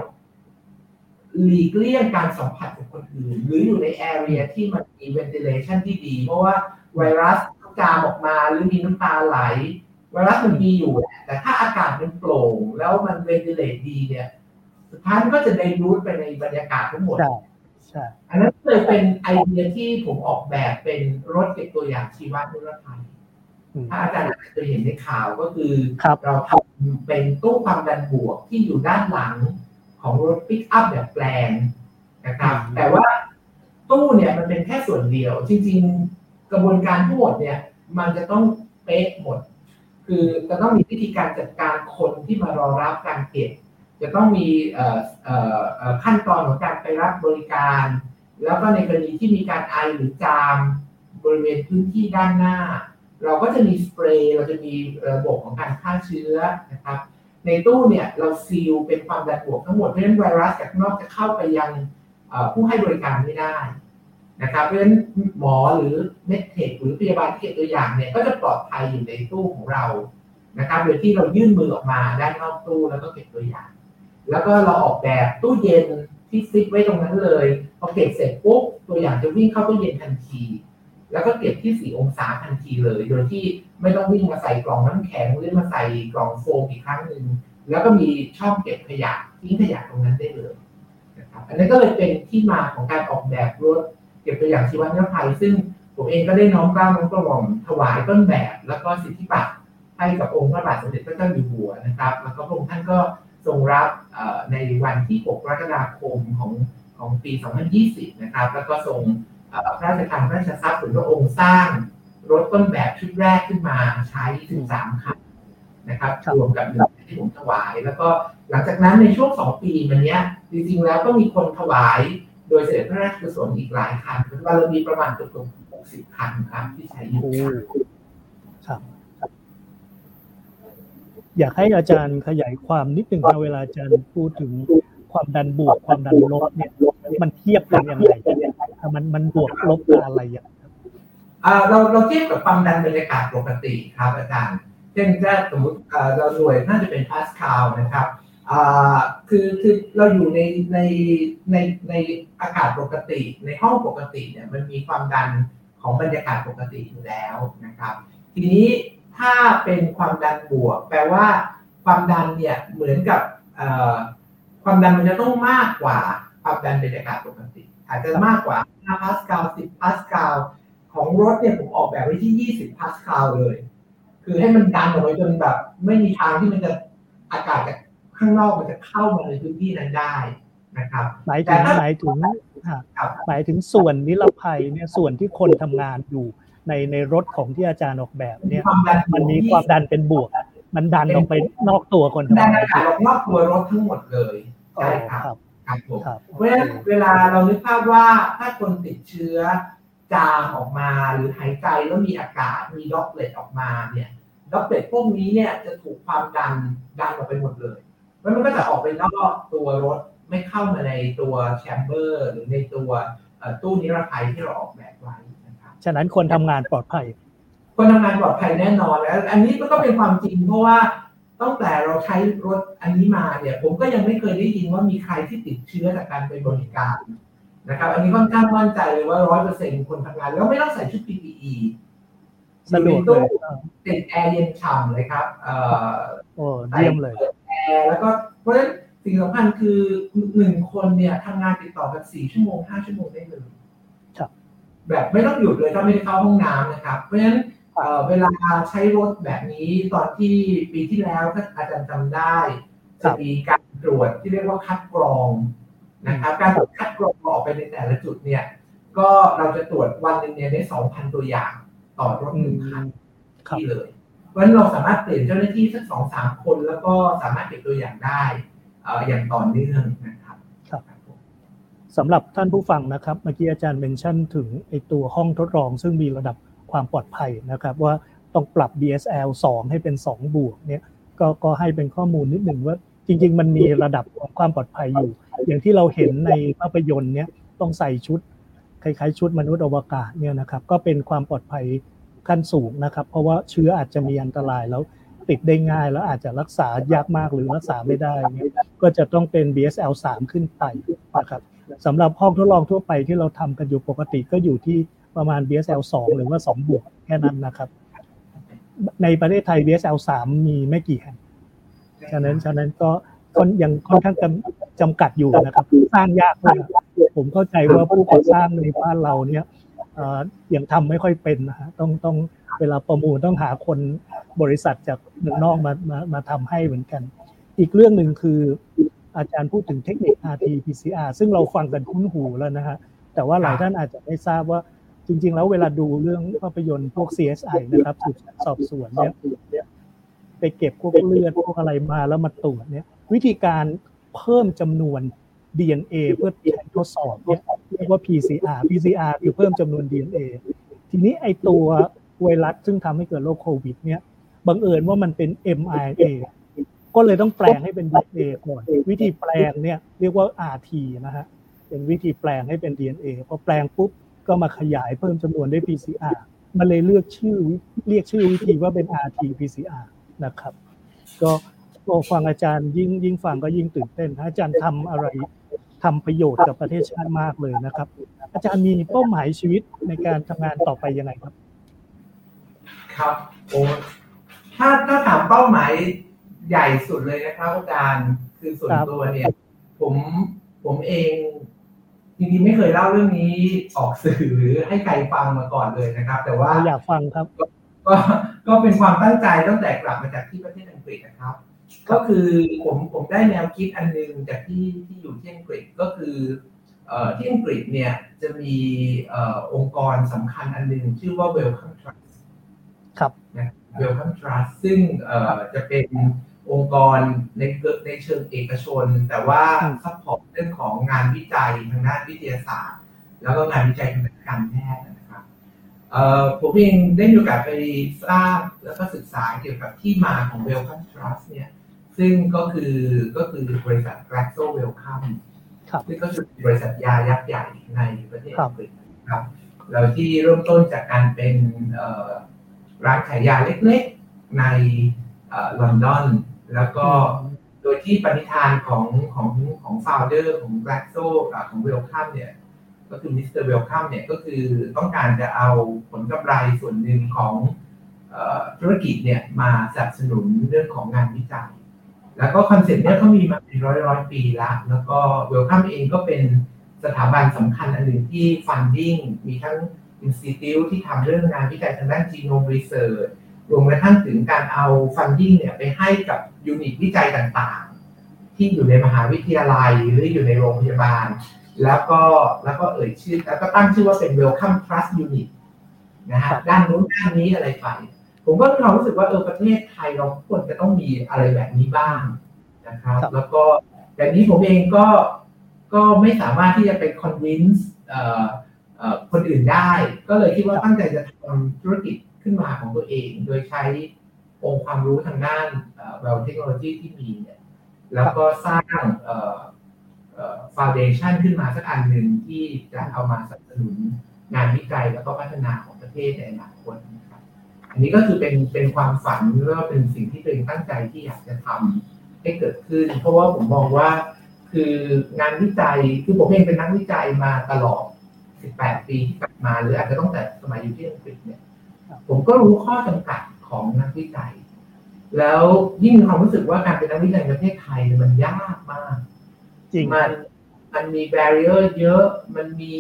หลีกเลี่ยงการสัมผัสกับคนอื่น หรืออยู่ในแอเรียที่มันมี ventilation ที่ดี เพราะว่าไวรัสจามออกมาหรือมีน้ำตาไหล ไวรัสมันมีอยู่แหละแต่ถ้าอากาศมันโปร่ง แล้วมัน ventilate ดีเนี่ยสุดท้ายมันก็จะได้รูทไปในบรรยากาศทั้งหมดใช่ใช่อันนั้นเลยเป็นไอเดียที่ผมออกแบบเป็นรถเก็บตัวอย่างชีวนิรภัย อืมถ้าอาจารย์เคยเห็นในข่าวก็คือครับเราทำเป็นตู้ความดันบวกที่อยู่ด้านหลังของรถปิกอัพแบบแปลงนะครับอืมแต่ว่าตู้เนี่ยมันเป็นแค่ส่วนเดียว จริง ๆ กระบวนการทั้งหมดเนี่ย มันจะต้องเป๊ะหมด คือจะต้องมีวิธีการจัดการคนที่มารอรับการเก็บ จะต้องมีเอ่อเอ่อเอ่อขั้นตอนของการไปรับบริการ แล้วก็ในกรณีที่มีการไอหรือจามบริเวณพื้นที่ด้านหน้า เราก็จะมีสเปรย์เราจะมีระบบของการฆ่าเชื้อนะครับ ในตู้เนี่ยเราซีลเป็นความดันบวกทั้งหมดเพราะฉะนั้นไวรัสจากนอกจะเข้าไปยังผู้ให้บริการไม่ได้นะครับเพราะฉะนั้นหมอหรือเมดเทคหรือพยาบาลที่เก็บตัวอย่างเนี่ยก็จะปลอดภัยอยู่ในตู้ของเรานะครับโดยที่เรายื่นมือออกมาด้านนอกตู้แล้วก็เก็บตัวอย่าง แล้วก็เราออกแบบตู้เย็นที่ฟิกไว้ตรงนั้นเลยพอเก็บเสร็จปุ๊บตัวอย่างจะวิ่งเข้าตู้เย็นทันที แล้วก็เก็บที่ 4 องศาทันทีเลย โดยที่ไม่ต้องวิ่งมาใส่กล่องน้ำแข็งหรือมาใส่กล่องโฟมอีกครั้งหนึ่งแล้วก็มีช่องเก็บขยะทิ้งขยะตรงนั้นได้เลยนะครับอันนี้ก็เลยเป็นที่มาของการออกแบบรถเก็บตัวอย่างชีวนิรภัย ซึ่งผมเองก็ได้น้อมกล้าน้อมกระหม่อมถวายต้นแบบ แล้วก็สิทธิบัตรให้กับองค์พระบาทสมเด็จพระเจ้าอยู่หัวนะครับ แล้วก็พระองค์ท่านก็ทรงรับในวันที่ 6 กรกฎาคมของของปี 2020 นะครับ แล้วก็ทรง พระราชทานพระราชทรัพย์ส่วนพระองค์สร้างรถต้นแบบชุดแรกขึ้นมาใช้13คันนะครับครับรวมกับหนึ่งที่ผมถวาย แล้วก็หลังจากนั้นในช่วง2ปีมันเนี้ยจริงๆแล้วก็มีคนถวาย โดยเสด็จพระราชกุศลอีกหลายคันปัจจุบันเรามีประมาณเกือบ60คันครับที่ใช้อยู่โอ้ครับอยากให้อาจารย์ขยายความนิดหนึ่งนะเวลาอาจารย์พูดถึงความดันบวกความดันลบเนี่ย มันเทียบกันยังไง มันมันบวกลบกับอะไรอย่างเราเราเทียบกับความดันบรรยากาศปกติครับอาจารย์เช่นถ้าสมมติเราหน่วยน่าจะเป็นพาสคาลนะครับคือคือเราอยู่ในในในในอากาศปกติ ในห้องปกติเนี่ยมันมีความดันของบรรยากาศปกติอยู่แล้วนะครับ ทีนี้ถ้าเป็นความดันบวก แปลว่าความดันเนี่ยเหมือนกับความดันมันจะต้องมากกว่าความดันบรรยากาศปกติ อาจจะมากกว่า 5 พาสคาล 10 พาสคาล ของรถเนี่ยผมออกแบบไว้ที่ 20 พาสคาลเลย คือให้มันดันออกไปจนแบบ ไม่มีทางที่มันจะอากาศจากข้างนอกมันจะเข้ามาในพื้นที่นั้นได้นะครับหมายแต่ถึงถ้าหมายถึงอ่าครับหมายถึงส่วนนิรภัยเนี่ยส่วนที่คนทำงานอยู่ในในรถของที่อาจารย์ออกแบบเนี่ยความดันมันมีความดันเป็นบวก มันดันออกไปนอกตัวคนทำดันงานอากาศออกนอกตัวรถทั้งหมดเลยอ๋อใช่ครับ ครับครับผมครับเพราะฉะนั้นเวลาเรานึกภาพว่าถ้าคนติดเชื้อจามออกมาหรือหายใจแล้วมีอากาศมีด็อกเลตออกมาเนี่ยด็อกเลตพวกนี้เนี่ยจะถูกความดันดันออกไปหมดเลยแล้วมันก็จะออกไปนอกตัวรถไม่เข้ามาในตัวแชมเบอร์ หรือในตัวเอ่อตู้นิรภัยที่เราออกแบบไว้นะครับฉะนั้นคนทำงานปลอดภัย คนทำงานปลอดภัยแน่นอนแล้ว อันนี้ก็เป็นความจริงเพราะว่า ตั้งแต่เราใช้รถอันนี้มาเนี่ย ผมก็ยังไม่เคยได้ยินว่ามีใครที่ติดเชื้อจากการไปบริการนะครับ อันนี้ค่อนข้างมั่นใจเลยว่าร้อยเปอร์เซ็นต์คนทำงาน แล้วไม่ต้องใส่ชุด PPE สะดวกเลยติดแอร์เย็นฉ่ำเลยครับเอ่อโอ้เยี่ยมเลยแอร์แล้วก็เพราะฉะนั้นสิ่งสำคัญคือหนึ่งคนเนี่ยทำงานติดต่อกันสี่ชั่วโมงห้าชั่วโมงได้เลยครับแบบไม่ต้องหยุดเลยถ้าไม่ได้เข้าห้องน้ำนะครับ เพราะฉะนั้น เอ่อเวลาใช้รถแบบนี้ตอนที่ปีที่แล้วถ้าอาจารย์จำได้จะมีการตรวจที่เรียกว่าคัดกรองนะครับการตรวจคัดกรองออกไปในแต่ละจุดเนี่ย ก็เราจะตรวจวันหนึ่งเนี่ยได้สองพันตัวอย่างต่อรถหนึ่งคันครับที่เลยเพราะฉะนั้นเราสามารถเปลี่ยนเจ้าหน้าที่สักสองสามคนแล้วก็สามารถเก็บตัวอย่างได้เอ่ออย่างต่อเนื่องนะครับครับผมสำหรับท่านผู้ฟังนะครับเมื่อกี้อาจารย์เมนชั่นถึงไอตัวห้องทดลองซึ่งมีระดับ ความปลอดภัยนะครับ ว่าต้องปรับ BSL 2 ให้เป็น 2 บวกเนี่ยก็ก็ให้เป็นข้อมูลนิดหนึ่งว่าจริง ๆ มันมีระดับของความปลอดภัยอยู่ อย่างที่เราเห็นในภาพยนตร์เนี่ยต้องใส่ชุดคล้ายๆ ชุดมนุษย์อวกาศเนี่ยนะครับ ก็เป็นความปลอดภัยขั้นสูงนะครับ เพราะว่าเชื้ออาจจะมีอันตรายแล้วติดได้ง่ายแล้วอาจจะรักษายากมากหรือรักษาไม่ได้เนี่ยก็จะต้องเป็น BSL 3 ขึ้นไปนะครับสำหรับห้องทดลองทั่วไปที่เราทำกันอยู่ปกติก็อยู่ที่ ประมาณ BSL 2 หรือว่า2บวกแค่นั้นนะครับ ในประเทศไทย BSL 3 มีไม่กี่แห่ง ฉะนั้นฉะนั้นก็ก็ยังค่อนข้างจำกัดอยู่นะครับ สร้างยากมากผมเข้าใจว่าผู้ก่อสร้างในบ้านเราเนี่ยยังทำไม่ค่อยเป็นนะฮะต้องต้องเวลาประมูลต้องหาคนบริษัทจากเมืองนอกมามามาทำให้เหมือนกัน อีกเรื่องหนึ่งคืออาจารย์พูดถึงเทคนิค RT-PCR ซึ่งเราฟังกันคุ้นหูแล้วนะฮะแต่ว่าหลายท่านอาจจะไม่ทราบว่า จริง ๆ แล้วเวลาดูเรื่องภาพยนตร์พวก CSI นะครับสืบสอบสวนเนี่ยไปเก็บพวกเลือดพวกอะไรมาแล้วมาตรวจเนี่ย วิธีการเพิ่มจำนวน DNA เพื่อทดสอบเนี่ยเรียกว่า PCR PCR คือเพิ่มจำนวน DNA ทีนี้ไอตัวไวรัสซึ่งทำให้เกิดโรคโควิด เนี่ยบังเอิญว่ามันเป็น mRNA ก็เลยต้องแปลงให้เป็น DNA ก่อน วิธีแปลงเนี่ยเรียกว่า RT นะฮะเป็นวิธีแปลงให้เป็น DNA พอแปลงปุ๊บ ก็มาขยายเพิ่มจำนวนด้วย PCR มันเลยเลือกชื่อเรียกชื่อวิธีว่าเป็น RT PCR นะครับ ก็พอฟังอาจารย์ยิ่งยิ่งฟังก็ยิ่งตื่นเต้นอาจารย์ทำอะไรทำประโยชน์กับประเทศชาติมากเลยนะครับ อาจารย์มีเป้าหมายชีวิตในการทำงานต่อไปยังไงครับ ครับโอ้ถ้าถ้าถามเป้าหมายใหญ่สุดเลยนะครับอาจารย์คือส่วนครับตัวเนี่ย ผมผมเอง จริงๆไม่เคยเล่าเรื่องนี้ออกสื่อหรือให้ใครฟังมาก่อนเลยนะครับ แต่ว่าเราอยากฟังครับ ก็ก็เป็นความตั้งใจตั้งแต่กลับมาจากที่ประเทศอังกฤษนะครับ ก็คือผมผมได้แนวคิดอันหนึงจากที่ที่อยู่ที่อังกฤษก็คือเอ่อที่อังกฤษเนี่ยจะมีเอ่อองค์กรสำคัญอันหนึงชื่อว่า Welcome Trust ครับนะ Welcome Trust ซึ่งเอ่อจะเป็น องค์กรในเกิดในเชิงเอกชน แต่ว่าอืม support เรื่องของงานวิจัยทางด้านวิทยาศาสตร์ แล้วก็งานวิจัยทางด้านการแพทย์นะครับเอ่อผมเองได้มีโอกาสไปทราบแล้วก็ศึกษาเกี่ยวกับที่มาของ Wellcome Trust เนี่ยซึ่งก็คือก็คือบริษัท Glaxo Wellcome ครับซึ่งก็คือบริษัทยายักษ์ใหญ่ในประเทศครับอังกฤษนะครับแล้วที่เริ่มต้นจากการเป็นเอ่อร้านขายยาเล็กๆในเอ่อลอนดอน แล้วก็โดยที่ปณิธานของของของ founder ของ Glaxo เอ่อของ Wellcome เนี่ยก็คือ Mr. Wellcome เนี่ยก็คือต้องการจะเอาผลกำไรส่วนหนึ่งของธุรกิจเนี่ยมาสนับสนุนเรื่องของงานวิจัย แล้วก็ concept เนี่ยเขามีมาเป็นร้อยร้อยปีแล้วแล้วก็ Wellcome เองก็เป็นสถาบันสำคัญอันหนึ่งที่ funding มีทั้ง institute ที่ทำเรื่องงานวิจัยทางด้าน genome research รวมกระทั่งถึงการเอา funding เนี่ยไปให้กับ unit วิจัยต่างๆ ที่อยู่ในมหาวิทยาลัยหรืออยู่ในโรงพยาบาล แล้วก็แล้วก็เอ่ยชื่อ แล้วก็ตั้งชื่อว่าเป็น Wellcome Trust Unit นะฮะครับด้านนู้นด้านนี้อะไรไปผมก็มีความรู้สึกว่าเออประเทศไทยเราควรจะต้องมีอะไรแบบนี้บ้างนะครับครับแล้วก็แต่นี้ผมเองก็ก็ไม่สามารถที่จะไป convince เอ่อเอ่อคนอื่นได้ ก็เลยคิดว่าตั้งใจจะทำธุรกิจ ขึ้นมาของตัวเอง โดยใช้องค์ความรู้ทางด้านเอ่อ bio technology ที่มีเนี่ยแล้วก็สร้างเอ่อฟาวเดชันขึ้นมาสักอันหนึ่งที่จะเอามาสนับสนุนงานวิจัยแล้วก็พัฒนาของประเทศในอนาคตนะครับอันนี้ก็คือเป็นเป็นความฝันแล้วเป็นสิ่งที่ตัวเองตั้งใจที่อยากจะทำให้เกิดขึ้น เพราะว่าผมมองว่าคืองานวิจัยคือผมเองเป็นนักวิจัยมาตลอด 18 ปีที่ผ่านมาหรืออาจจะตั้งแต่สมัยอยู่ที่อังกฤษเนี่ย ผมก็รู้ข้อจำกัดของนักวิจัย แล้วยิ่งมีความรู้สึกว่าการเป็นนักวิจัยในประเทศไทยมันยากมาก จริงมันมันมี barrier เยอะ มันมี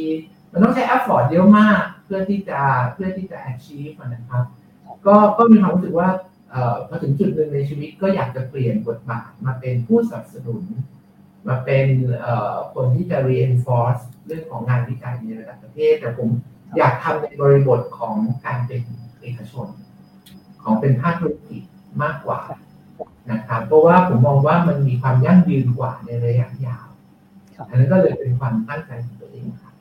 มันต้องใช้ effort เยอะมาก เพื่อที่จะเพื่อที่จะ achieve มันนะครับ ก็ก็มีความรู้สึกว่าเอ่อพอถึงจุดหนึ่งในชีวิตก็อยากจะเปลี่ยนบทบาทมาเป็นผู้สนับสนุน มาเป็นเอ่อคนที่จะ reinforce เรื่องของงานวิจัยในระดับประเทศ แต่ผมอยากทำในบริบทของการเป็นเอกชน ของเป็นภาคธุรกิจมากกว่านะครับเพราะว่าผมมองว่ามันมีความยั่งยืนกว่าในระยะยาวครับอันนั้นก็เลยเป็นความตั้งใจของตัวเองครับ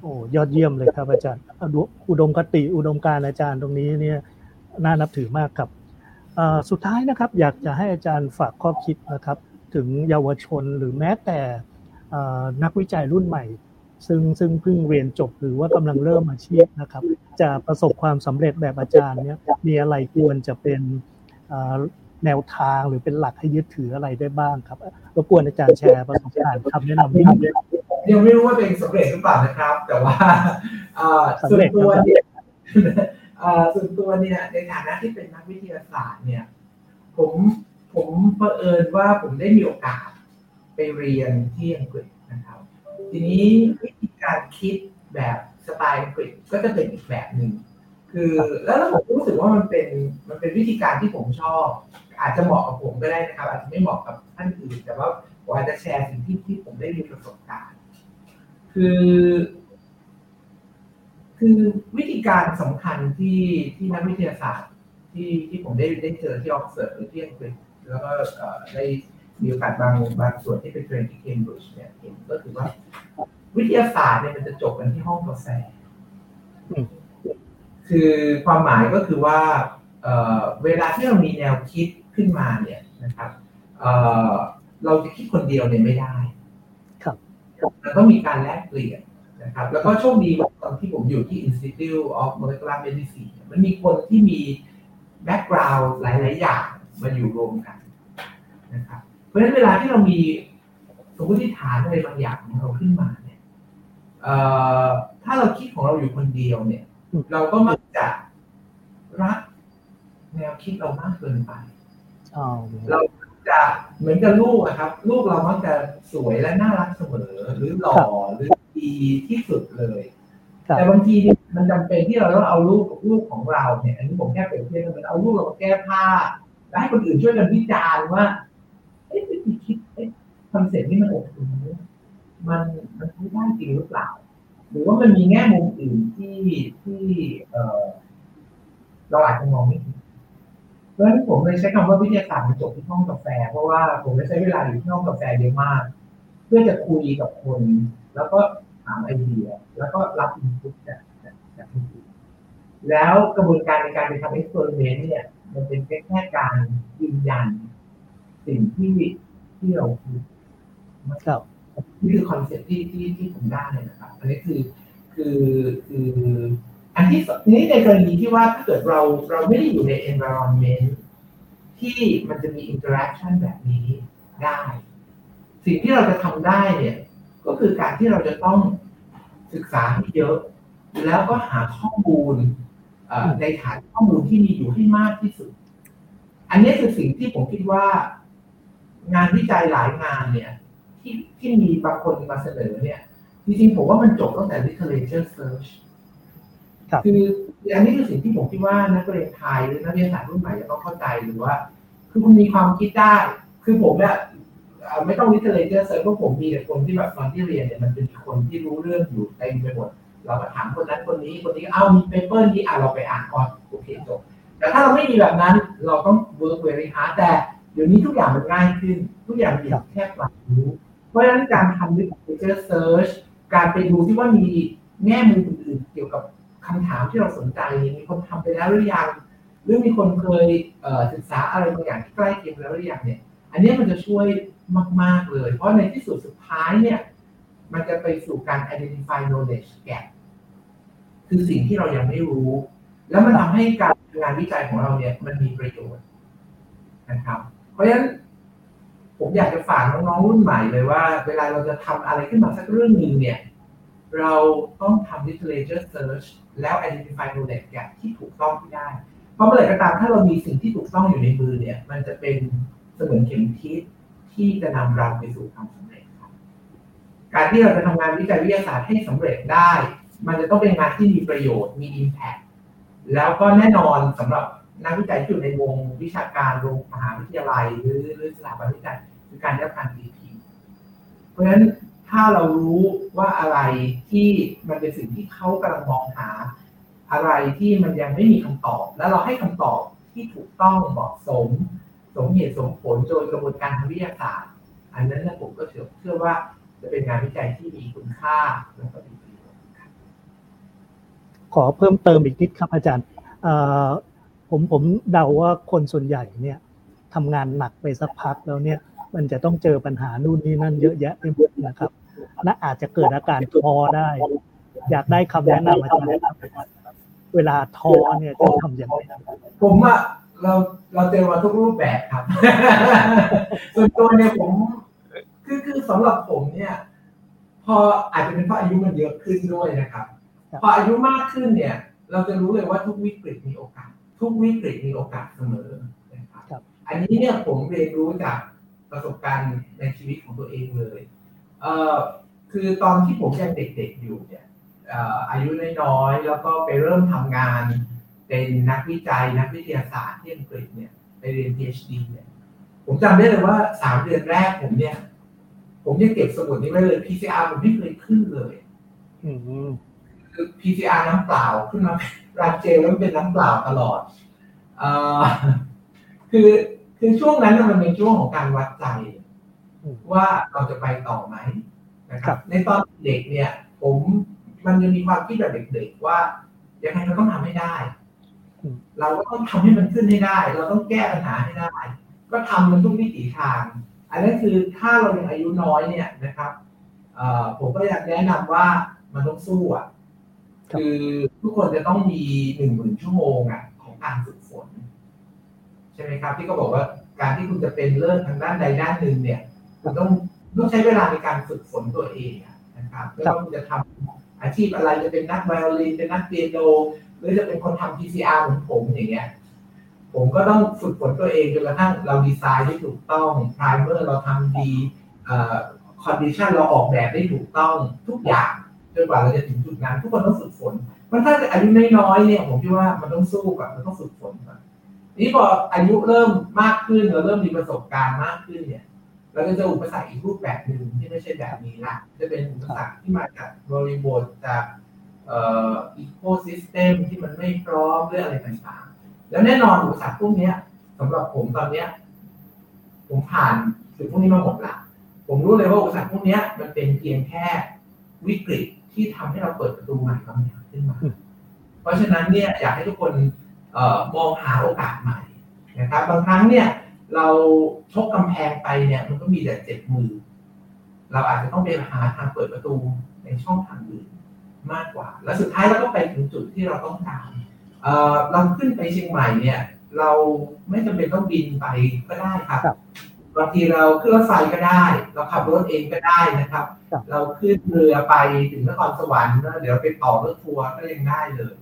โอ้ยอดเยี่ยมเลยครับอาจารย์ อุดอุดมคติอุดมการณ์อาจารย์ตรงนี้เนี่ยน่านับถือมากครับเอ่อสุดท้ายนะครับ อยากจะให้อาจารย์ฝากข้อคิดนะครับ ถึงเยาวชนหรือแม้แต่เอ่อนักวิจัยรุ่นใหม่ ซึ่งซึ่งเพิ่งเรียนจบหรือว่ากำลังเริ่มอาชีพนะครับ จะประสบความสำเร็จแบบอาจารย์เนี่ยมีอะไรควรจะเป็นแนวทางหรือเป็นหลักให้ยึดถืออะไรได้บ้างครับรบกวนอาจารย์แชร์ประสบการณ์คำแนะนำนิดนึงยังไม่รู้ว่าตัวเองสำเร็จหรือเปล่านะครับ แต่ว่าส่วนตัวเนี่ยส่วนตัวเนี่ยในฐานะที่เป็นนักวิทยาศาสตร์เนี่ยผมผมเผอิญว่าผมได้มีโอกาสไปเรียนที่อังกฤษนะครับ ทีนี้วิธีการคิดแบบ สไตล์อังกฤษก็จะเป็นอีกแบบหนึ่งคือแล้วผมรู้สึกว่ามันเป็นมันเป็นวิธีการที่ผมชอบ อาจจะเหมาะกับผมก็ได้นะครับ อาจจะไม่เหมาะกับท่านอื่น แต่ว่าผมอาจจะแชร์สิ่งที่ที่ผมได้มีประสบการณ์ คือ คือวิธีการสำคัญที่ที่นักวิทยาศาสตร์ที่ที่ผมได้ได้เจอที่ออกซฟอร์ดหรือที่อังกฤษแล้วก็ได้มีโอกาสบางบางส่วนที่ไปเทรนที่เคมบริดจ์เนี่ยเห็นก็คือว่า วิทยาศาสตร์เนี่ยมันจะจบกันที่ห้องกาแฟอืมคือความหมายก็คือว่าเอ่อเวลาที่เรามีแนวคิดขึ้นมาเนี่ยนะครับเอ่อเราจะคิดคนเดียวเนี่ยไม่ได้ ครับมันต้องมีการแลกเปลี่ยนนะครับ แล้วก็โชคดีว่าตอนที่ผมอยู่ที่ Institute of Molecular Medicine เนี่ยมันมีคนที่มีแบ็กกราวด์หลาย ๆ อย่างมาอยู่รวมกันนะครับ เพราะฉะนั้นเวลาที่เรามีสมมติฐานอะไรบางอย่างของเราขึ้นมาเนี่ยเอ่อ ถ้าเราคิดของเราอยู่คนเดียวเนี่ยอืมเราก็มักจะรักแนวคิดเรามากเกินไปอ๋อเราจะเหมือนกับลูกอะครับ ลูกเรามักจะสวยและน่ารักเสมอ หรือหล่อหรือดีที่สุดเลยครับแต่บางทีเนี่ยมันจำเป็นที่เราต้องเอาลูกลูกของเราเนี่ย อันนี้ผมแค่เปรียบเทียบมันเอาลูกเรามาแก้ผ้าแล้วให้คนอื่นช่วยกันวิจารณ์ว่าเอ๊ะวิธีคิดเอ๊ะ concept นี่มันอบอุ่นไหม มันมันใช้ได้จริงหรือเปล่า หรือว่ามันมีแง่มุมอื่นที่ที่เออเราอาจจะมองไม่เห็นเพราะฉะนั้นผมเลยใช้คำว่าวิทยาศาสตร์มันจบที่ห้องกาแฟ เพราะว่าผมได้ใช้เวลาอยู่ที่ห้องกาแฟเยอะมาก เพื่อจะคุยกับคน แล้วก็ถามไอเดีย แล้วก็รับ input จากจากคนอื่นแล้วกระบวนการในการไปทำ experiment เนี่ย มันเป็นแค่แค่การยืนยัน สิ่งที่ที่เราคิดครับ นี่คือ concept ที่ที่ที่ผมได้เลยนะครับ อันนี้คือคือคืออันที่สองทีนี้ในกรณีที่ว่าถ้าเกิดเราเราไม่ได้อยู่ใน environment ที่มันจะมี interaction แบบนี้ได้ สิ่งที่เราจะทำได้เนี่ย ก็คือการที่เราจะต้องศึกษาให้เยอะ แล้วก็หาข้อมูลเอ่อในฐานข้อมูลที่มีอยู่ให้มากที่สุด อันนี้คือสิ่งที่ผมคิดว่า งานวิจัยหลายงานเนี่ย ที่ที่มีบางคนมาเสนอเนี่ยจริงๆผมว่ามันจบตั้งแต่ literature search ครับคืออันนี้คือสิ่งที่ผมคิดว่านักเรียนไทยหรือนักเรียนศาสตร์รุ่นใหม่จะต้องเข้าใจหรือว่า คือคุณมีความคิดได้ คือผมเนี่ยเอ่อไม่ต้อง literature search เพราะผมมีแต่คนที่แบบตอนที่เรียนเนี่ยมันเป็นคนที่รู้เรื่องอยู่เต็มไปหมดเราก็ถามคนนั้นคนนี้คนนี้เอ้ามีเปเปอร์นี้อะเราไปอ่านก่อนโอเคจบแต่ถ้าเราไม่มีแบบนั้นเราต้อง work very hard แต่เดี๋ยวนี้ทุกอย่างมันง่ายขึ้น ทุกอย่างมีแค่ปรับรู้ เพราะฉะนั้นการทำ literature search การไปดูที่ว่ามีแง่มุมอื่นๆเกี่ยวกับคำถามที่เราสนใจนี่ยมีคนทำไปแล้วหรือยัง หรือมีคนเคยเศึกษาอะไรบางอย่างที่ใกล้เคียงแล้วหรือยังเนี่ย อันนี้มันจะช่วยมาก ๆ เลย เพราะในที่สุดสุดท้ายเนี่ย มันจะไปสู่การ identify knowledge gap คือสิ่งที่เรายังไม่รู้ แล้วมันทำให้การงานวิจัยของเราเนี่ย มันมีประโยชน์นะครับ เพราะฉะนั้น ผมอยากจะฝากน้องๆรุ่นใหม่เลยว่า เวลาเราจะทำอะไรขึ้นมาสักเรื่องหนึ่งเนี่ย เราต้องทำ literature search แล้ว identify knowledge gap ที่ถูกต้องที่ได้ เพราะเมื่อไหร่ก็ตามถ้าเรามีสิ่งที่ถูกต้องอยู่ในมือเนี่ย มันจะเป็นเสมือนเข็มทิศที่จะนำเราไปสู่ความสำเร็จครับ การที่เราจะทำงานวิจัยวิทยาศาสตร์ให้สำเร็จได้ มันจะต้องเป็นงานที่มีประโยชน์มี impact แล้วก็แน่นอนสำหรับนักวิจัยที่อยู่ในวงวิชาการโรงมหาวิทยาลัย หรือหรือสถาบันวิจัย คือการได้รับการตีพิมพ์เพราะฉะนั้นถ้าเรารู้ว่าอะไรที่มันเป็นสิ่งที่เขากำลังมองหา อะไรที่มันยังไม่มีคำตอบ แล้วเราให้คำตอบที่ถูกต้องเหมาะสม สมเหตุสมผลโดยกระบวนการทางวิทยาศาสตร์ อันนั้นนะผมก็เชื่อว่าจะเป็นงานวิจัยที่มีคุณค่าและก็มีประโยชน์ขอเพิ่มเติมอีกนิดครับอาจารย์ผมผมเดาว่าคนส่วนใหญ่เนี่ยทำงานหนักไปสักพักแล้วเนี่ย มันจะต้องเจอปัญหานู่นนี่นั่นเยอะแยะไปหมดนะครับและอาจจะเกิดอาการท้อได้ อยากได้คำแนะนำอาจารย์ครับเวลาท้อเนี่ยจะทำอย่างไรผมอะเราเราเจอมาทุกรูปแบบครับ ส่วนตัวเนี่ยผมคือคือสำหรับผมเนี่ย พออาจจะเป็นเพราะอายุมันเยอะขึ้นด้วยนะครับ พออายุมากขึ้นเนี่ย เราจะรู้เลยว่าทุกวิกฤตมีโอกาส ทุกวิกฤตมีโอกาสเสมอนะครับ อันนี้เนี่ยผมเรียนรู้จาก ประสบการณ์ในชีวิตของตัวเองเลยเอ่อคือตอนที่ผมยังเด็กๆอยู่เนี่ยเอ่ออายุน้อยๆแล้วก็ไปเริ่มทำงานเป็นนักวิจัยนักวิทยาศาสตร์ที่อังกฤษเนี่ยไปเรียน PhD เนี่ยผมจำได้เลยว่าสามเดือนแรกผมเนี่ย ผมยังเก็บสมุดนี้ไว้เลย PCR ผมไม่เคยขึ้นเลยอืมคือ PCR น้ำเปล่าขึ้นมารันเจลแล้วเป็นน้ำเปล่าตลอดเอ่อคือ คือช่วงนั้นน่ะมันเป็นช่วงของการวัดใจ ว่าเราจะไปต่อไหมนะครับ ในตอนเด็กเนี่ย ผมมันยังมีความคิดแบบเด็กๆว่ายังไงเราต้องทำให้ได้ เราก็ต้องทำให้มันขึ้นให้ได้ เราต้องแก้ปัญหาให้ได้ ก็ทำมันทุกวิถีทาง อันนั้นคือถ้าเรายังอายุน้อยเนี่ยนะครับเอ่อผมก็อยากแนะนำว่ามันต้องสู้อะครับคือทุกคนจะต้องมีหนึ่งหมื่นชั่วโมงอะของการฝึกฝน ใช่ไหมครับ ที่เขาบอกว่าการที่คุณจะเป็นเลิศทางด้านใดด้านหนึ่งเนี่ยคุณต้องต้องใช้เวลาในการฝึกฝนตัวเองอะนะครับไม่ว่าคุณจะทำอาชีพอะไรจะเป็นนักไวโอลินเป็นนักเปียโนหรือจะเป็นคนทำ PCR เหมือนผมอย่างเงี้ยผมก็ต้องฝึกฝนตัวเองจนกระทั่งเราดีไซน์ได้ถูกต้องไพรเมอร์เราทำดีcondition เราออกแบบได้ถูกต้องทุกอย่างจนกว่าเราจะถึงจุดนั้น ทุกคนต้องฝึกฝนมันถ้าอายุน้อยๆเนี่ยผมคิดว่ามันต้องสู้กับมันต้องฝึกฝนก่อน นี่พออายุเริ่มมากขึ้นเราเริ่มมีประสบการณ์มากขึ้นเนี่ยเราก็จะอุปสรรคอีกรูปแบบหนึ่งที่ไม่ใช่แบบนี้ละจะเป็นอุปสรรคที่มาจากบริบทจากเอ่อ ecosystem ที่มันไม่พร้อมเรื่องอะไรต่างๆ แล้วแน่นอนอุปสรรคพวกนี้สำหรับผมตอนเนี้ย ผมผ่านสิ่งพวกนี้มาหมดละผมรู้เลยว่าอุปสรรคพวกนี้มันเป็นเพียงแค่วิกฤตที่ทำให้เราเปิดประตูใหม่บางอย่างขึ้นมา เพราะฉะนั้นเนี่ยอยากให้ทุกคน มองหาโอกาสใหม่นะครับบางครั้งเนี่ยเราชกกำแพงไปเนี่ยมันก็มีแต่เจ็บมือ เราอาจจะต้องไปหาทางเปิดประตูในช่องทางอื่นมากกว่า แล้วสุดท้ายเราก็ไปถึงจุดที่เราต้องการเอ่อเราขึ้นไปเชียงใหม่เนี่ย เราไม่จำเป็นต้องบินไปก็ได้ครับครับบางทีเราขึ้นรถไฟก็ได้ เราขับรถเองก็ได้นะครับครับเราขึ้นเรือไปถึงนครสวรรค์แล้วเดี๋ยวไปต่อรถทัวร์ก็ยังได้เลยครับ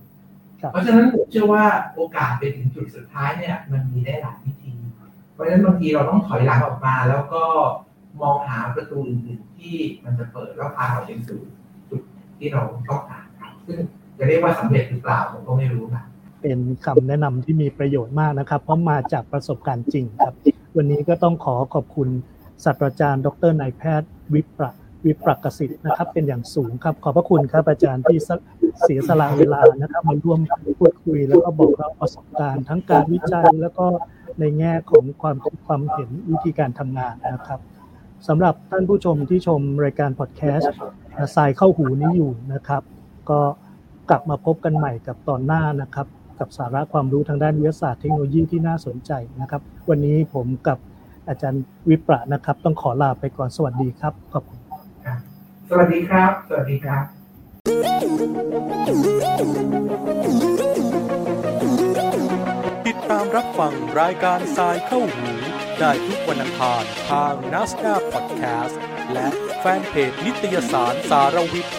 เพราะฉะนั้นผมเชื่อว่าโอกาสไปถึงจุดสุดท้ายเนี่ย มันมีได้หลายวิธี เพราะฉะนั้นบางทีเราต้องถอยหลังออกมา แล้วก็มองหาประตูอื่นๆที่มันจะเปิดแล้วพาเราไปสู่จุดที่เราต้องการครับซึ่งจะเรียกว่าสำเร็จหรือเปล่าผมก็ไม่รู้นะเป็นคำแนะนำที่มีประโยชน์มากนะครับ เพราะมาจากประสบการณ์จริงครับ วันนี้ก็ต้องขอขอบคุณศาสตราจารย์ ดรนายแพทย์วิปรัก วิปรักสิทธิ์นะครับ เป็นอย่างสูงครับ ขอบพระคุณครับอาจารย์ที่เสียสละเวลานะครับมาร่วมพูดคุยแล้วก็บอกเราประสบการณ์ทั้งการวิจัยแล้วก็ในแง่ของความคิดความเห็นวิธีการทำงานนะครับสำหรับท่านผู้ชมที่ชมรายการพอดแคสต์สายเข้าหูนี้อยู่นะครับ ก็กลับมาพบกันใหม่กับตอนหน้านะครับ กับสาระความรู้ทางด้านวิทยาศาสตร์เทคโนโลยีที่น่าสนใจนะครับ วันนี้ผมกับอาจารย์วิประนะครับ ต้องขอลาไปก่อนสวัสดีครับขอบคุณ สวัสดีครับ สวัสดีครับ ติดตามรับฟังรายการทรายเข้าหู ได้ทุกวันอังคารทางนัสดาพอดแคสต์และแฟนเพจนิตยสารสารวิทย์